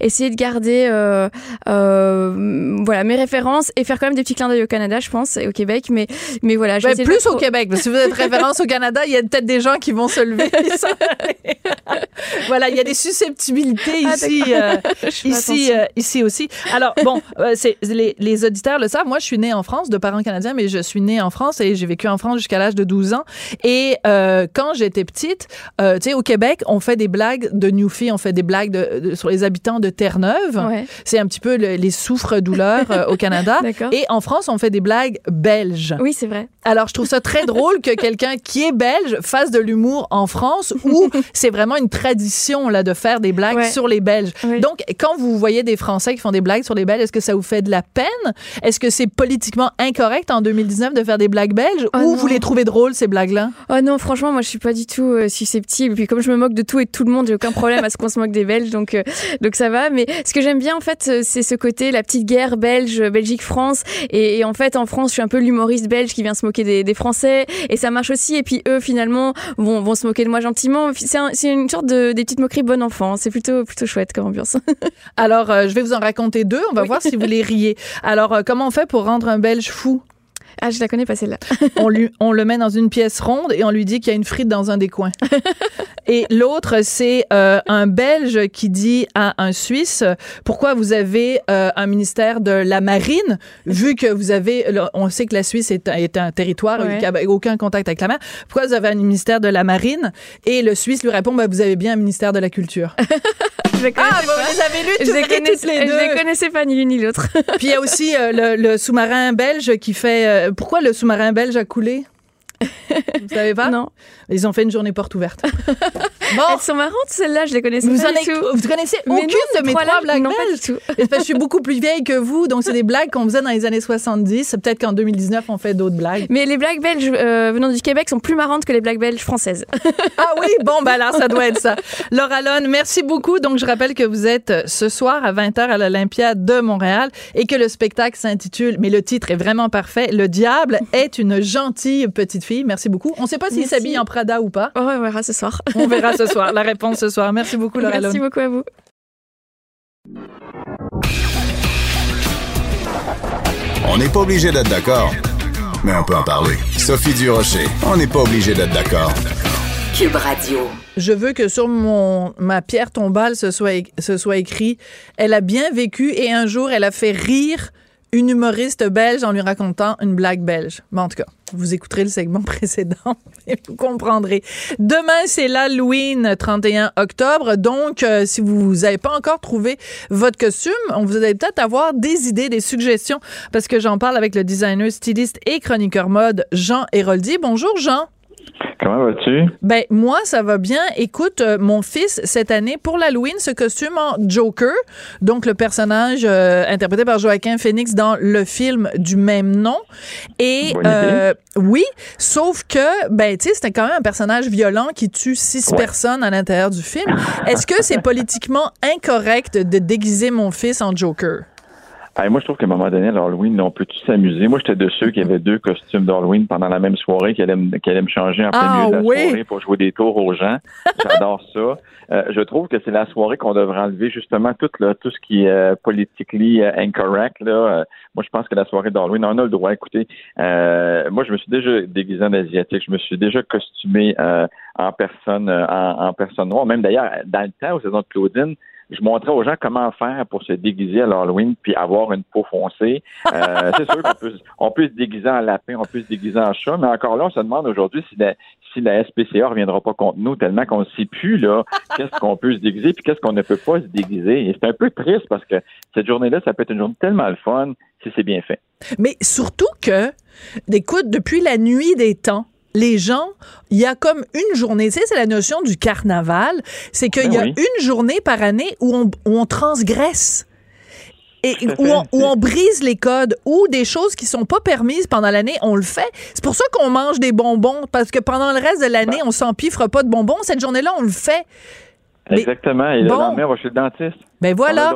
Essayer de garder euh, euh, voilà mes références et faire quand même des petits clins d'œil au Canada je pense et au Québec mais mais voilà je plus au Québec, parce que si vous êtes référence au Canada, il y a peut-être des gens qui vont se lever. voilà, il y a des susceptibilités Ah, ici, euh, ici, ici aussi. Alors bon, c'est les, les auditeurs le savent. Moi, je suis née en France, de parents canadiens, mais je suis née en France et j'ai vécu en France jusqu'à l'âge de 12 ans. Et quand j'étais petite, tu sais, au Québec, on fait des blagues de Newfie, on fait des blagues de, de- sur les habitants de Terre-Neuve. Ouais. C'est un petit peu le- les souffres-douleurs euh, au Canada. Et en France, on fait des blagues belges. oui c'est vrai Alors, je trouve ça très drôle que quelqu'un qui est belge fasse de l'humour en France où c'est vraiment une tradition là, de faire des blagues Ouais. sur les Belges. Oui. Donc, quand vous voyez des Français qui font des blagues sur les Belges, est-ce que ça vous fait de la peine? Est-ce que c'est politiquement incorrect en 2019 de faire des blagues belges? Oh ou non. vous les trouvez drôles, ces blagues-là? oh non franchement moi je suis pas du tout euh, susceptible puis comme je me moque de tout et de tout le monde j'ai aucun problème à ce qu'on se moque des Belges donc euh, donc ça va mais ce que j'aime bien en fait euh, c'est ce côté la petite guerre belge Belgique France et, et en fait en France je suis un peu l'humoriste belge qui vient se moquer des, des Français. Et ça marche aussi. Et puis eux finalement vont, vont se moquer de moi gentiment. C'est un- c'est une sorte de des petites moqueries bon enfant. C'est plutôt plutôt chouette comme ambiance. Alors, euh, je vais vous en raconter deux. On va voir si vous les riez. Alors, euh, comment on fait pour rendre un Belge fou? Ah je la connais pas celle-là on, lui, on le met dans une pièce ronde et on lui dit qu'il y a une frite dans un des coins. et l'autre, c'est euh, un Belge qui dit à un Suisse pourquoi vous avez euh, un ministère de la marine vu que vous avez on sait que la Suisse est, un- est un territoire Ouais. qui a aucun contact avec la mer. Pourquoi vous avez un ministère de la marine? Et le Suisse lui répond ben, vous avez bien un ministère de la culture. je ah, pas. vous les avez lus je toutes les, toutes les je les deux. connaissais pas ni l'une ni l'autre Puis il y a aussi euh, le, le sous-marin belge qui fait euh, pourquoi le sous-marin belge a coulé? Vous savez pas? Non. Ils ont fait une journée porte ouverte. Bon, Elles sont marrantes celles-là, je les connaissais vous, pas en du tout. vous connaissez Mais aucune non, de mes trois blagues non, pas du tout. Je suis beaucoup plus vieille que vous, donc c'est des blagues qu'on faisait dans les années 70. Peut-être qu'en 2019, on fait d'autres blagues. Mais les blagues belges euh, venant du Québec sont plus marrantes que les blagues belges françaises. Ah oui, bon, ben alors ça doit être ça. Laura Lone, merci beaucoup. Donc, je rappelle que vous êtes euh, ce soir à 20h à l'Olympia de Montréal et que le spectacle s'intitule, mais le titre est vraiment parfait, Le diable est une gentille petite fille. Merci beaucoup. On ne sait pas s'il s'habille en Prada ou pas. Oh, on verra ce soir. On verra ce soir. La réponse ce soir. Merci beaucoup, Laura Merci Lone. beaucoup à vous. On n'est pas obligé d'être d'accord, mais on peut en parler. Sophie Durocher, on n'est pas obligé d'être d'accord. Cube Radio. Je veux que sur mon ma pierre tombale ce soit ce soit écrit elle a bien vécu et un jour elle a fait rire une humoriste belge en lui racontant une blague belge. Bon, en tout cas, vous écouterez le segment précédent et vous comprendrez. Demain, c'est l'Halloween, 31 octobre. Donc, euh, si vous n'avez pas encore trouvé votre costume, on vous allez peut-être avoir des idées, des suggestions, parce que j'en parle avec le designer, styliste et chroniqueur mode Jean Héroldi. Bonjour, Jean. Comment vas-tu? Ben moi ça va bien. Écoute, euh, mon fils cette année pour l'Halloween ce costume en Joker, donc le personnage euh, interprété par Joaquin Phoenix dans le film du même nom. Et euh, oui, sauf que ben tu sais c'était quand même un personnage violent qui tue six Ouais. personnes à l'intérieur du film. Est-ce que c'est politiquement incorrect de déguiser mon fils en Joker? Moi, je trouve qu'à un moment donné, à l'Halloween, on peut tous s'amuser. Moi, j'étais de ceux qui avaient deux costumes d'Halloween pendant la même soirée, qui allaient, me- qui allaient me changer en plein Ah, milieu de la oui. soirée pour jouer des tours aux gens. J'adore ça. Euh, je trouve que c'est la soirée qu'on devrait enlever justement tout, là, tout ce qui est euh, politically euh, incorrect. Là. Euh, moi, je pense que la soirée d'Halloween, on a le droit. Écoutez, euh, moi, je me suis déjà déguisé en asiatique. Je me suis déjà costumé euh, en personne, euh, en, en personne noire. Même d'ailleurs, dans le temps, aux saisons de Claudine, je montrais aux gens comment faire pour se déguiser à l'Halloween puis avoir une peau foncée. Euh, c'est sûr qu'on peut, on peut se déguiser en lapin, on peut se déguiser en chat, mais encore là, on se demande aujourd'hui si la, si la SPCA reviendra pas contre nous tellement qu'on ne sait plus là qu'est-ce qu'on peut se déguiser puis qu'est-ce qu'on ne peut pas se déguiser. Et c'est un peu triste parce que cette journée-là, ça peut être une journée tellement le fun si c'est bien fait. Mais surtout que, écoute, depuis la nuit des temps, les gens, il y a comme une journée, tu sais, c'est la notion du carnaval, c'est qu'il y a Ben oui. une journée par année où on, où on transgresse. Et où on, où on brise les codes, ou des choses qui sont pas permises pendant l'année, on le fait. C'est pour ça qu'on mange des bonbons, parce que pendant le reste de l'année, Ben on s'empiffre pas de bonbons. Cette journée-là, on le fait. Exactement. Et Bon. le lendemain, on va chez le dentiste. Ben voilà.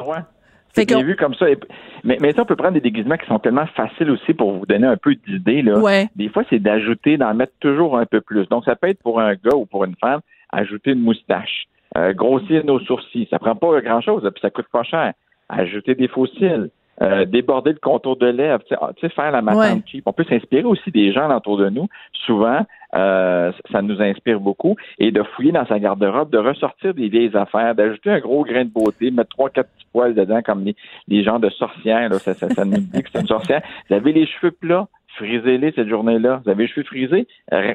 Fait vu comme ça. Et- Mais, mais ça, on peut prendre des déguisements qui sont tellement faciles aussi pour vous donner un peu d'idées. Là. Ouais. Des fois, c'est d'ajouter, d'en mettre toujours un peu plus. Donc, ça peut être pour un gars ou pour une femme, ajouter une moustache, euh, grossir nos sourcils. Ça prend pas grand-chose, puis ça coûte pas cher. Ajouter des faux cils. Euh, déborder le contour de lèvres, tu sais, ah, tu sais, faire la matante Ouais. cheap. On peut s'inspirer aussi des gens autour de nous. Souvent, euh, ça nous inspire beaucoup. Et de fouiller dans sa garde-robe, de ressortir des vieilles affaires, d'ajouter un gros grain de beauté, mettre trois, quatre petits poils dedans comme les, les gens de sorcières. Là, ça, ça, ça nous dit que c'est une sorcière. Vous avez les cheveux plats, frisez-les cette journée-là. Vous avez les cheveux frisés,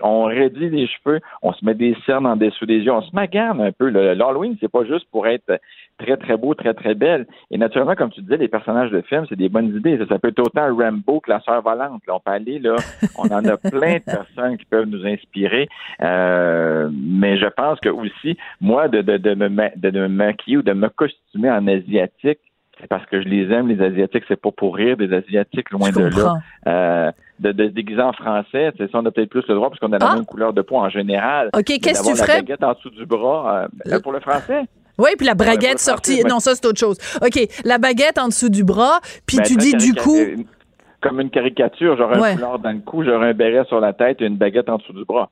on raidit les cheveux, on se met des cernes en dessous des yeux, on se magane un peu. L'Halloween, c'est pas juste pour être très, très beau, très, très belle. Et naturellement, comme tu disais, les personnages de films, c'est des bonnes idées. Ça, peut être autant Rambo que la sœur volante. Là, on peut aller, là, on en a plein de personnes qui peuvent nous inspirer. Euh, mais je pense que aussi, moi, de, de, de me maquiller ou de me costumer en asiatique, c'est parce que je les aime, les Asiatiques. C'est pas pour rire des Asiatiques, loin de là. Euh, de, de se déguiser en français, ça, on a peut-être plus le droit parce qu'on a la Ah! même couleur de peau en général. OK, qu'est-ce que tu la ferais? baguette en dessous du bras, euh, pour le français. Oui, puis la pas sortie. Non, ça, c'est autre chose. OK, la baguette en dessous du bras, puis Ben, tu dis du coup. euh, Comme une caricature, j'aurais Ouais. un foulard dans le cou, j'aurais un béret sur la tête et une baguette en dessous du bras.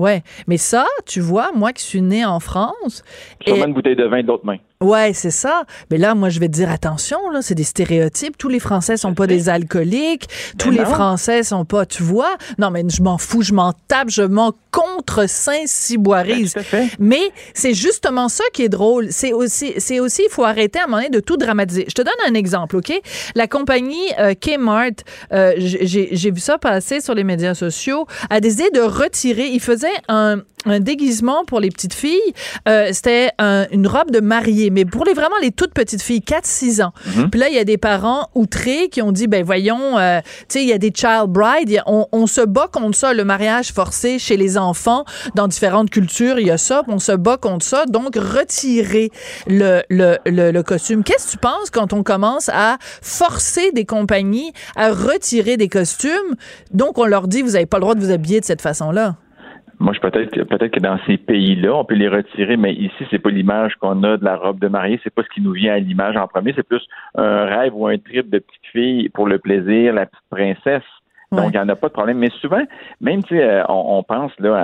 Ouais, mais ça, tu vois, moi qui suis née en France, Sûrement Et- une bouteille de vin de l'autre main. Ouais, c'est ça. Mais là, moi, je vais te dire attention, là, c'est des stéréotypes. Tous les Français sont pas des alcooliques. Tous les non. Français sont pas, tu vois. Non, mais je m'en fous, je m'en tape, je m'en contre Saint-Cyboirise. Ben. Mais c'est justement ça qui est drôle. C'est aussi, c'est aussi, il faut arrêter à un moment donné de tout dramatiser. Je te donne un exemple, OK? La compagnie euh, Kmart, euh, j'ai j'ai vu ça passer sur les médias sociaux, a décidé de retirer, il faisait un, un déguisement pour les petites filles. Euh, C'était un- une robe de mariée, mais pour les vraiment les toutes petites filles, 4-6 ans. Puis là, il y a des parents outrés qui ont dit, ben voyons, euh, tu sais, il y a des child brides, il y a- on, on se bat contre ça, le mariage forcé chez les enfants dans différentes cultures, il y a ça, on se bat contre ça. Donc, retirer le, le, le, le costume. Qu'est-ce que tu penses quand on commence à forcer des compagnies à retirer des costumes? Donc, on leur dit, vous n'avez pas le droit de vous habiller de cette façon-là. Moi, je peut-être peut-être que dans ces pays-là, on peut les retirer, mais ici, c'est pas l'image qu'on a de la robe de mariée, c'est pas ce qui nous vient à l'image en premier, c'est plus un rêve ou un trip de petite fille pour le plaisir, la petite princesse. Donc, il n'y en a pas de problème. Mais souvent, même, tu sais, euh, on, on pense là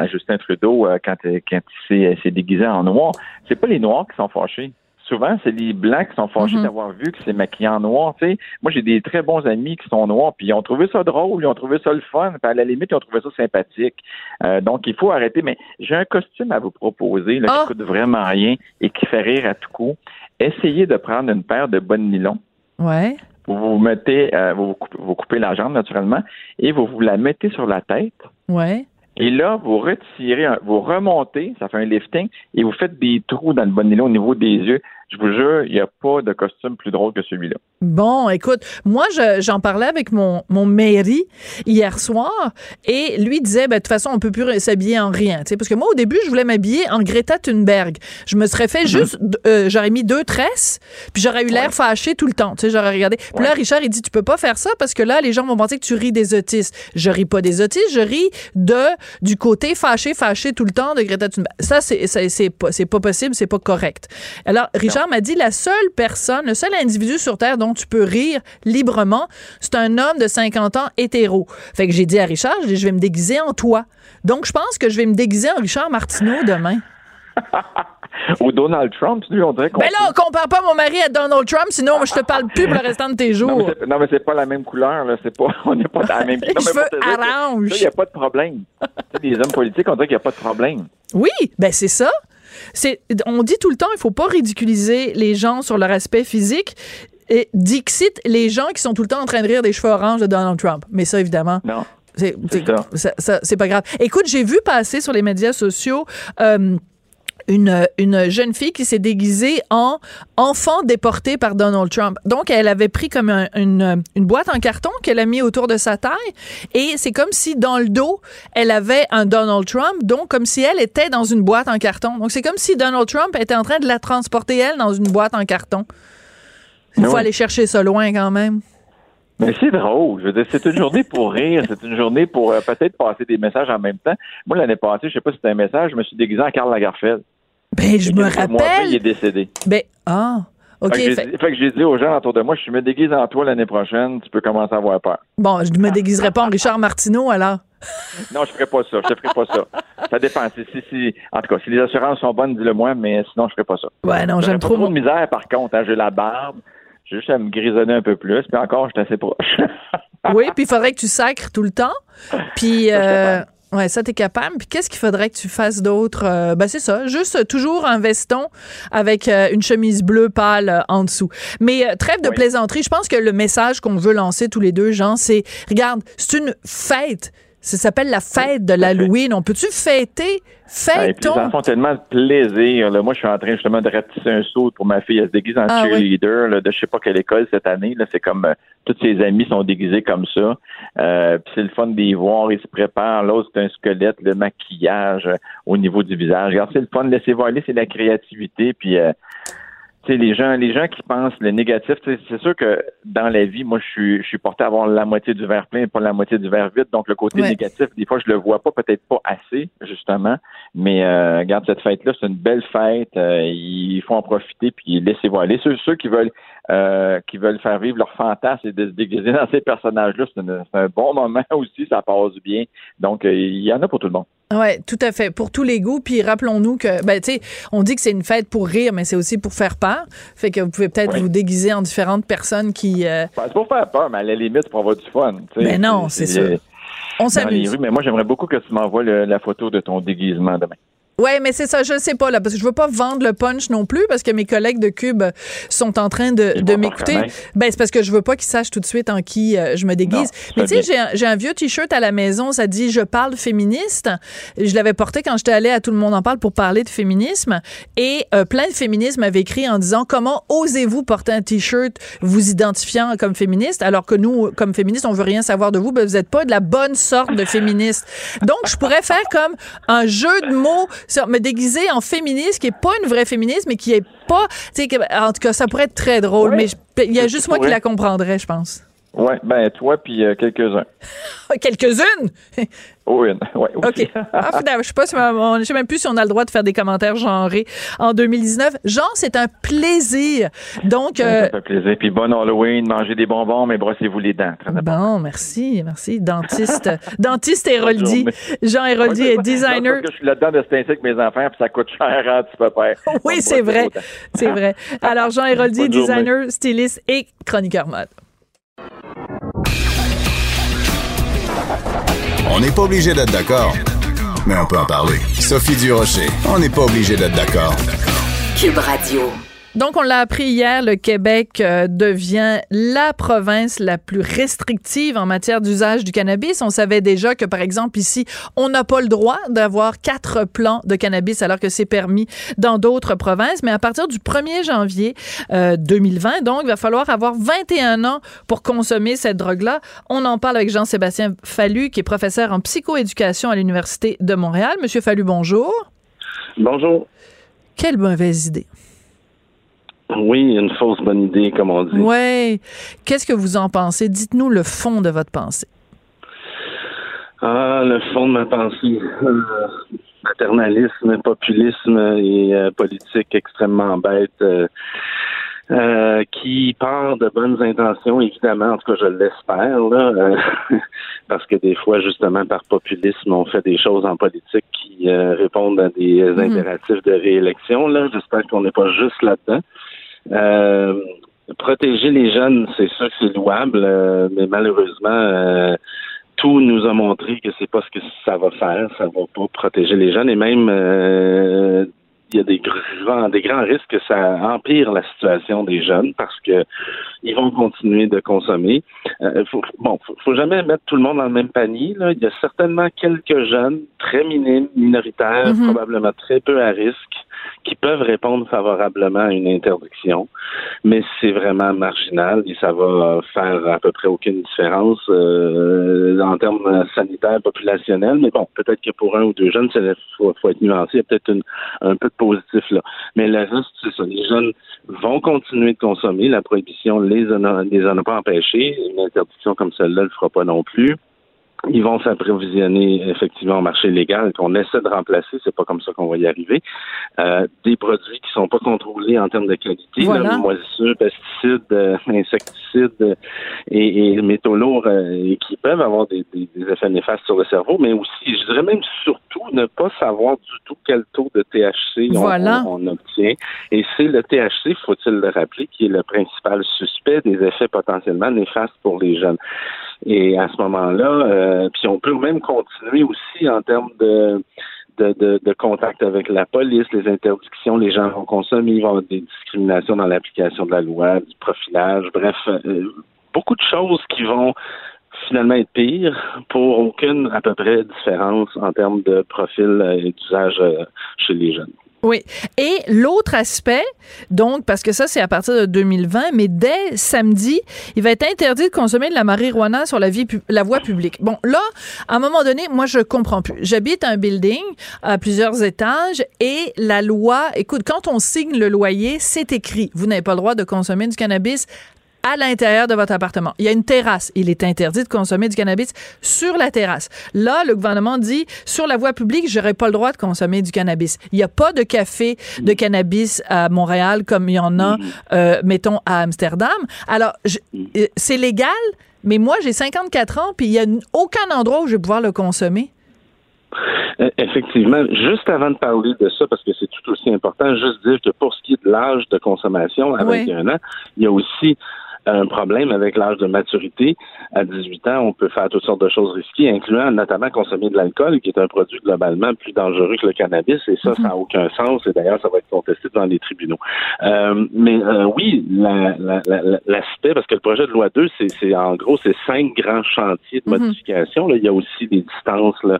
à Justin Trudeau euh, quand, euh, quand il s'est- s'est déguisé en noir. C'est pas les noirs qui sont fâchés. Souvent, c'est les blancs qui sont fâchés Mhm. d'avoir vu que c'est maquillé en noir. Moi, j'ai des très bons amis qui sont noirs, puis ils ont trouvé ça drôle, ils ont trouvé ça le fun, puis à la limite, ils ont trouvé ça sympathique. Euh, donc, il faut arrêter. Mais j'ai un costume à vous proposer là, Ah! qui coûte vraiment rien et qui fait rire à tout coup. Essayez de prendre une paire de bonnes nylons. Ouais. Vous vous mettez, euh, vous, vous coupez, vous coupez la jambe naturellement et vous vous la mettez sur la tête. Ouais. Et là, vous retirez, vous remontez, ça fait un lifting, et vous faites des trous dans le bon nylon au niveau des yeux. Je vous jure, il n'y a pas de costume plus drôle que celui-là. Bon, écoute, moi, je- j'en parlais avec mon, mon mairie hier soir et lui disait, ben, de toute façon, on peut plus s'habiller en rien. Parce que moi, au début, je voulais m'habiller en Greta Thunberg. Je me serais fait juste, euh, j'aurais mis deux tresses, puis j'aurais eu l'air fâché tout le temps. J'aurais regardé. Puis là, Richard, il dit, tu peux pas faire ça parce que là, les gens vont penser que tu ris des autistes. Je ris pas des autistes, je ris de, du côté fâché, fâché tout le temps de Greta Thunberg. Ça, c'est, pas, pas possible, c'est pas correct. Alors, Richard m'a dit, la seule personne, le seul individu sur Terre dont tu peux rire librement, c'est un homme de 50 ans hétéro. Fait que j'ai dit à Richard, je, dis, je vais me déguiser en toi. Donc, je pense que je vais me déguiser en Richard Martineau demain. Ou Donald Trump, lui, on dirait qu'on. Ben là, on compare pas mon mari à Donald Trump, sinon je te parle plus pour le restant de tes mais jours. non, mais c'est pas la même couleur, là. C'est pas, on n'est pas dans la même. Les Non, mais cheveux orange. Il n'y a pas de problème. Les hommes politiques, on dirait qu'il n'y a pas de problème. Oui, ben c'est ça. C'est, on dit tout le temps, il faut pas ridiculiser les gens sur leur aspect physique. Et Dixit, les gens qui sont tout le temps en train de rire des cheveux oranges de Donald Trump. Mais ça, évidemment. Non. C'est, C'est ça. ça- c'est pas grave. Écoute, j'ai vu passer sur les médias sociaux euh, une, une jeune fille qui s'est déguisée en enfant déporté par Donald Trump. Donc, elle avait pris comme un- une, une boîte en carton qu'elle a mis autour de sa taille et c'est comme si dans le dos, elle avait un Donald Trump, donc comme si elle était dans une boîte en carton. Donc, c'est comme si Donald Trump était en train de la transporter, elle, dans une boîte en carton. Il faut aller chercher ça loin quand même. Mais c'est drôle. Je veux dire, c'est une journée pour rire. C'est une journée pour euh, peut-être passer des messages en même temps. Moi, l'année passée, je sais pas si c'était un message, je me suis déguisé en Karl Lagerfeld. Ben, je me mois après, il est rappelle. décédé. Ben, ah, OK. fait, que j'ai fait- dit- fait que j'ai dit aux gens autour de moi, je me déguise en toi l'année prochaine, tu peux commencer à avoir peur. Bon, je me déguiserai pas en Richard Martineau, alors. Non, je ferai pas ça. Je te ferai pas ça. Ça dépend. Si, si, si- en tout cas, si les assurances sont bonnes, dis-le moi, mais sinon, je ferai pas ça. Ouais, non, j'aime trop. trop de misère, par contre. hein. J'ai la barbe. J'ai juste à me grisonner un peu plus. Puis encore, je suis assez proche. Oui, puis il faudrait que tu sacres tout le temps. Puis, euh, ouais, ça, t'es capable. Puis, qu'est-ce qu'il faudrait que tu fasses d'autre? Euh, ben, c'est ça. Juste euh, toujours un veston avec euh, une chemise bleue pâle euh, en dessous. Mais trêve de Oui. plaisanterie. Je pense que le message qu'on veut lancer tous les deux, Jean, c'est regarde, c'est une fête. Ça s'appelle la fête de l'Halloween. On peut-tu fêter? Puis les Fêtons. enfants ont tellement de plaisir. là. Moi, je suis en train justement de rapetisser un saut pour ma fille. Elle se déguise en Ah, oui. cheerleader là, de je sais pas quelle école cette année. Là, c'est comme euh, tous ses amis sont déguisés comme ça. Euh, puis c'est le fun de les voir. Ils se préparent. L'autre, c'est un squelette, le maquillage euh, au niveau du visage. Regarde, c'est le fun de laisser voler, c'est la créativité. Puis euh, les gens, les gens qui pensent le négatif, c'est sûr que dans la vie, moi, je suis, je suis porté à avoir la moitié du verre plein et pas la moitié du verre vide. Donc, le côté Ouais. négatif, des fois, je le vois pas, peut-être pas assez, justement. Mais euh, regarde, cette fête-là, c'est une belle fête. Euh, il faut en profiter puis laisser voler. Ceux, ceux qui veulent euh, qui veulent faire vivre leur fantasme et de se déguiser dans ces personnages-là, c'est un bon moment aussi, ça passe bien. Donc, euh, il y en a pour tout le monde. Ouais, tout à fait. Pour tous les goûts. Puis rappelons-nous que, ben, tu sais, on dit que c'est une fête pour rire, mais c'est aussi pour faire peur. Fait que vous pouvez peut-être vous déguiser en différentes personnes qui. euh, Ben, C'est pour faire peur, mais à la limite, pour avoir du fun. tu sais. Mais non, c'est sûr. on s'amuse. Mais moi, j'aimerais beaucoup que tu m'envoies la photo de ton déguisement demain. Ouais, mais c'est ça, je sais pas là, parce que je veux pas vendre le punch non plus, parce que mes collègues de Cube sont en train de, de m'écouter. Ben c'est parce que je veux pas qu'ils sachent tout de suite en qui euh, je me déguise. Non, mais tu sais, j'ai un, vieux t-shirt à la maison, ça dit je parle féministe. Je l'avais porté quand j'étais allée à tout le monde en parle pour parler de féminisme, et euh, plein de féministes m'avaient écrit en disant comment osez-vous porter un t-shirt vous identifiant comme féministe, alors que nous, comme féministes, on veut rien savoir de vous, ben, vous êtes pas de la bonne sorte de féministe. Donc je pourrais faire comme un jeu de mots, me déguiser en féministe qui est pas une vraie féministe, mais qui est pas, tu sais, que- en tout cas, ça pourrait être très drôle, mais il y a juste moi qui la comprendrais, je pense. Ouais, ben toi puis euh, quelques-uns. Quelques-unes? Oh, une. Ouais, aussi. OK. Ah, je sais pas si on- je sais même plus si on a le droit de faire des commentaires genrés en 2019. Jean, c'est un plaisir. Donc, euh, Ça fait plaisir. Puis bon Halloween, mangez des bonbons, mais brossez-vous les dents. Très bon, merci, merci. Dentiste, dentiste Héroldi. Jean Héroldi est designer. je suis là-dedans de avec mes enfants, puis ça coûte cher hein, tu peux faire. Oui, c'est vrai. C'est vrai. Alors, Jean Héroldi, journée. designer, styliste et chroniqueur mode. On n'est pas obligé d'être d'accord, mais on peut en parler. Sophie Durocher, on n'est pas obligé d'être d'accord. Cube Radio. Donc, on l'a appris hier, le Québec euh, devient la province la plus restrictive en matière d'usage du cannabis. On savait déjà que, par exemple, ici, on n'a pas le droit d'avoir quatre plants de cannabis alors que c'est permis dans d'autres provinces. Mais à partir du 1er janvier euh, 2020, donc, il va falloir avoir 21 ans pour consommer cette drogue-là. On en parle avec Jean-Sébastien Fallu, qui est professeur en psychoéducation à l'Université de Montréal. Monsieur Fallu, bonjour. Bonjour. Quelle mauvaise idée. Oui, une fausse bonne idée, comme on dit. Ouais. Qu'est-ce que vous en pensez? Dites-nous le fond de votre pensée. Ah, le fond de ma pensée. Euh, paternalisme, populisme et euh, politique extrêmement bête. euh, qui part de bonnes intentions, évidemment, en tout cas je l'espère, là, parce que des fois, justement, par populisme, on fait des choses en politique qui répondent à des euh, impératifs de réélection. Là, j'espère qu'on n'est pas juste là-dedans. Euh, protéger les jeunes, c'est sûr que c'est louable, euh, mais malheureusement, euh, tout nous a montré que c'est pas ce que ça va faire. Ça va pas protéger les jeunes et même euh, il y a des grands, des grands risques que ça empire la situation des jeunes parce que ils vont continuer de consommer. Euh, faut, bon, faut, faut jamais mettre tout le monde dans le même panier. Là. Il y a certainement quelques jeunes très minimes, minoritaires, Mhm. probablement très peu à risque, qui peuvent répondre favorablement à une interdiction, mais c'est vraiment marginal et ça va faire à peu près aucune différence euh, en termes sanitaires populationnels. Mais bon, peut-être que pour un ou deux jeunes, il faut, faut être nuancé, il y a peut-être un peu de positif là. Mais le reste, c'est ça. Les jeunes vont continuer de consommer. La prohibition les en a, les en a pas empêchés. Une interdiction comme celle-là ne le fera pas non plus. Ils vont s'approvisionner effectivement au marché légal qu'on essaie de remplacer, c'est pas comme ça qu'on va y arriver. Euh, des produits qui sont pas contrôlés en termes de qualité, Voilà. là, moisissures, pesticides, euh, insecticides euh, et, et métaux lourds euh, et qui peuvent avoir des, des- des effets néfastes sur le cerveau, mais aussi, je dirais même surtout, ne pas savoir du tout quel taux de THC on- Voilà. on, on obtient. Et c'est le THC, faut-il le rappeler, qui est le principal suspect des effets potentiellement néfastes pour les jeunes. Et à ce moment-là, euh, puis on peut même continuer aussi en termes de, de, contact avec la police, les interdictions, les gens vont consommer, il avoir des discriminations dans l'application de la loi, du profilage, bref, euh, beaucoup de choses qui vont finalement être pires pour aucune à peu près différence en termes de profil euh, et d'usage chez les jeunes. Oui. Et l'autre aspect, donc, parce que ça, c'est à partir de 2020, mais dès samedi, il va être interdit de consommer de la marijuana sur la, vie, la voie publique. Bon, là, à un moment donné, moi, je comprends plus. J'habite un building à plusieurs étages et la loi, écoute, quand on signe le loyer, c'est écrit. Vous n'avez pas le droit de consommer du cannabis à l'intérieur de votre appartement. Il y a une terrasse. Il est interdit de consommer du cannabis sur la terrasse. Là, le gouvernement dit, sur la voie publique, j'aurais pas le droit de consommer du cannabis. Il n'y a pas de café de cannabis à Montréal comme il y en a, euh, mettons, à Amsterdam. Alors, euh, c'est légal, mais moi, j'ai 54 ans, puis il y a aucun endroit où je vais pouvoir le consommer. Euh, Effectivement, juste avant de parler de ça, parce que c'est tout aussi important, juste dire que pour ce qui est de l'âge de consommation à Oui. 21 ans, il y a aussi un problème avec l'âge de maturité. À 18 ans, on peut faire toutes sortes de choses risquées, incluant notamment consommer de l'alcool, qui est un produit globalement plus dangereux que le cannabis, et ça, ça n'a aucun sens, et d'ailleurs, ça va être contesté devant les tribunaux. Euh, mais euh, oui, la- la- la- la- l'aspect, parce que le projet de loi 2, c'est, en gros, c'est cinq grands chantiers de Mhm. modification. Là. Il y a aussi des distances là,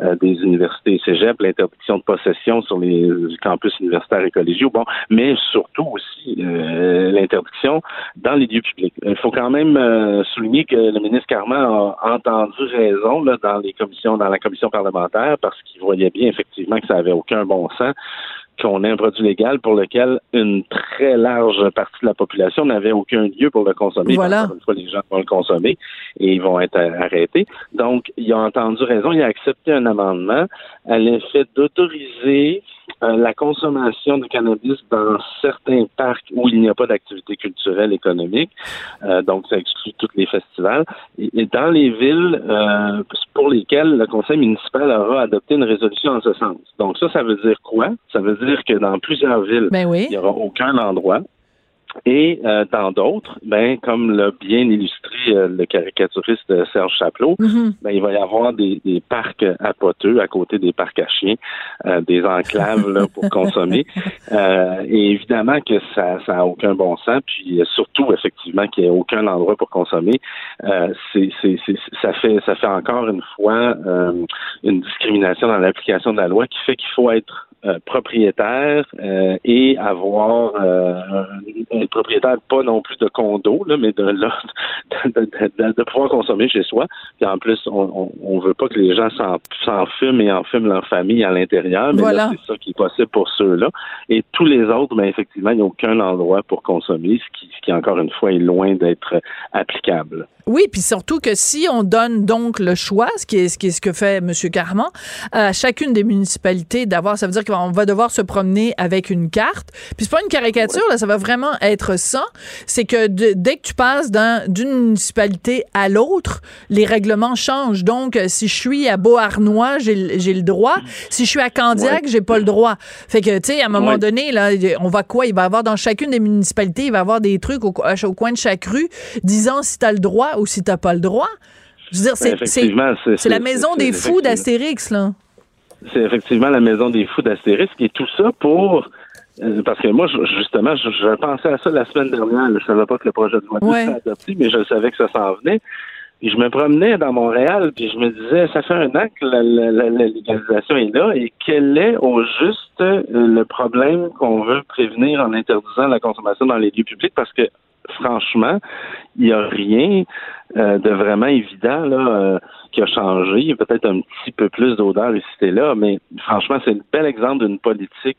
euh, des universités et cégep, l'interdiction de possession sur les campus universitaires et collégiaux, bon, mais surtout aussi euh, l'interdiction dans les lieux Il faut quand même euh, souligner que le ministre Carman a entendu raison là, dans les commissions, dans la commission parlementaire, parce qu'il voyait bien effectivement que ça avait aucun bon sens qu'on ait un produit légal pour lequel une très large partie de la population n'avait aucun lieu pour le consommer. Voilà. Une fois, les gens vont le consommer et ils vont être arrêtés. Donc, il a entendu raison, il a accepté un amendement à l'effet d'autoriser euh, la consommation de cannabis dans certains parcs où il n'y a pas d'activité culturelle économique. Euh, donc, ça exclut tous les festivals. Et, et dans les villes euh, pour lesquelles le conseil municipal aura adopté une résolution en ce sens. Donc, ça, ça veut dire quoi? Ça veut dire que dans plusieurs villes, Ben oui. il n'y aura aucun endroit. Et euh, dans d'autres, ben, comme l'a bien illustré euh, le caricaturiste euh, Serge Chaplot, Mhm. ben, il va y avoir des, des parcs à poteux à côté des parcs à chiens, euh, des enclaves là, pour consommer. Euh, et évidemment que ça ça a aucun bon sens. Puis euh, surtout, effectivement, qu'il n'y ait aucun endroit pour consommer. Euh, c'est, ça fait ça fait encore une fois euh, une discrimination dans l'application de la loi qui fait qu'il faut être euh, propriétaire euh, et avoir euh, un, un propriétaire pas non plus de condo, là, mais de, là, de, de, de- de pouvoir consommer chez soi. Puis en plus, on, on, veut pas que les gens s'en, s'en fument et en fument leur famille à l'intérieur, mais Voilà. là, c'est ça qui est possible pour ceux-là. Et tous les autres, ben effectivement, il n'y a aucun endroit pour consommer, ce qui, ce qui encore une fois est loin d'être applicable. Oui, puis surtout que si on donne donc le choix, ce qui est ce, qui est ce que fait M. Carman, à chacune des municipalités d'avoir, ça veut dire qu'on va devoir se promener avec une carte. Puis c'est pas une caricature, là, ça va vraiment être ça. C'est que de- dès que tu passes d'un- d'une municipalité à l'autre, les règlements changent. Donc, euh, si je suis à Beauharnois, j'ai le- droit. Si je suis à Candiac, j'ai pas le droit. Fait que, tu sais, à un moment Ouais. donné, là, on va quoi? Il va y avoir dans chacune des municipalités, il va y avoir des trucs au, au coin de chaque rue disant si t'as le droit ou si t'as pas le droit. Je veux dire, c'est- c'est la maison des fous d'Astérix, là. c'est effectivement la maison des fous d'Astérisque et tout ça pour euh, parce que moi, justement, je, pensais à ça la semaine dernière. Je savais pas que le projet de loi serait adopté, mais je savais que ça s'en venait. Et je me promenais dans Montréal, puis je me disais, ça fait un an que la, légalisation est là, et quel est au juste euh, le problème qu'on veut prévenir en interdisant la consommation dans les lieux publics? Parce que, franchement, il n'y a rien euh, de vraiment évident là qui a changé. Il y a peut-être un petit peu plus d'odeur ici et là, mais franchement, c'est un bel exemple d'une politique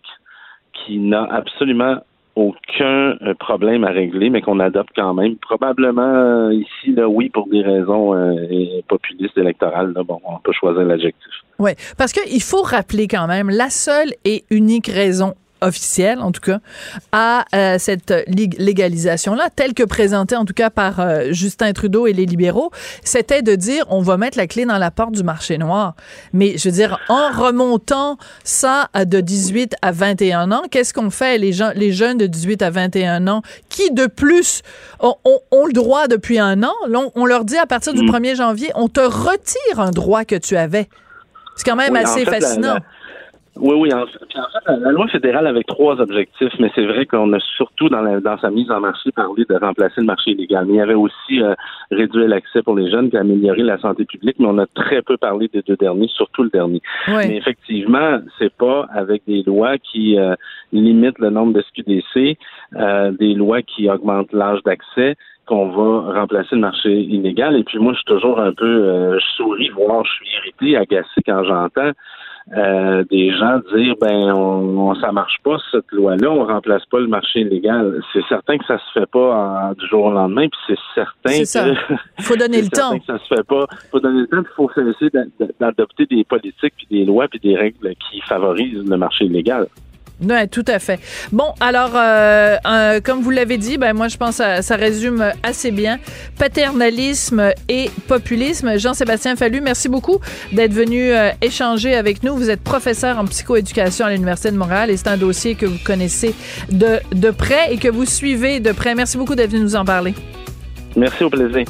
qui n'a absolument aucun euh, problème à régler, mais qu'on adopte quand même. Probablement euh, ici, oui, pour des raisons euh, populistes électorales. Bon, on peut choisir l'adjectif. Oui, parce qu'il faut rappeler quand même, la seule et unique raison officielle, en tout cas, à euh, cette légalisation-là, telle que présentée en tout cas par euh, Justin Trudeau et les libéraux, c'était de dire on va mettre la clé dans la porte du marché noir. Mais je veux dire, en remontant ça à de 18 à 21 ans, qu'est-ce qu'on fait les, gens, les jeunes de 18 à 21 ans qui de plus ont, ont, le droit depuis un an, on, leur dit à partir du 1er mm. janvier, on te retire un droit que tu avais. C'est quand même assez fascinant. Oui, oui. En, fait, la loi fédérale avait trois objectifs, mais c'est vrai qu'on a surtout dans, dans sa mise en marché parlé de remplacer le marché illégal. Mais il y avait aussi euh, réduire l'accès pour les jeunes et améliorer la santé publique, mais on a très peu parlé des deux derniers, surtout le dernier. Mais effectivement, c'est pas avec des lois qui euh, limitent le nombre de SQDC, euh, des lois qui augmentent l'âge d'accès qu'on va remplacer le marché illégal. Et puis moi, je suis toujours un peu, euh, je souris, voire je suis irrité, agacé quand j'entends euh, des gens dire ben on, ça marche pas cette loi-là, on remplace pas le marché illégal. C'est certain que ça se fait pas du jour au lendemain, puis c'est certain ça. Il faut donner le temps. Que ça se fait pas. Il faut donner le temps, il faut essayer d'adopter des politiques puis des lois puis des règles qui favorisent le marché illégal. Oui, tout à fait. Bon, alors, euh, comme vous l'avez dit, ben moi, je pense que ça, résume assez bien paternalisme et populisme. Jean-Sébastien Fallu, merci beaucoup d'être venu euh, échanger avec nous. Vous êtes professeur en psychoéducation à l'Université de Montréal et c'est un dossier que vous connaissez de, de près et que vous suivez de près. Merci beaucoup d'être venu nous en parler. Merci, au plaisir.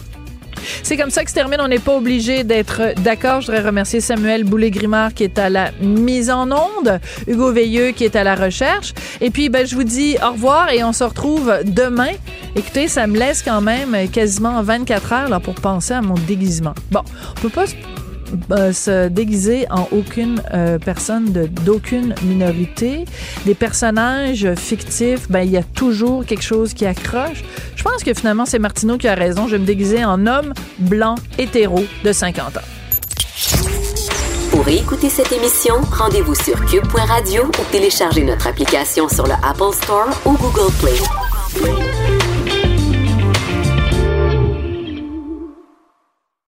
C'est comme ça que se termine. On n'est pas obligé d'être d'accord. Je voudrais remercier Samuel Boulay-Grimard qui est à la mise en onde, Hugo Veilleux qui est à la recherche. Et puis, ben, je vous dis au revoir et on se retrouve demain. Écoutez, ça me laisse quand même quasiment 24 heures là, pour penser à mon déguisement. Bon, on peut pas euh, se déguiser en aucune euh, personne d'aucune minorité. Des personnages fictifs, ben il y a toujours quelque chose qui accroche. Je pense que finalement c'est Martineau qui a raison. Je vais me déguiser en homme blanc hétéro de 50 ans. Pour écouter cette émission, rendez-vous sur cube.radio ou téléchargez notre application sur le Apple Store ou Google Play.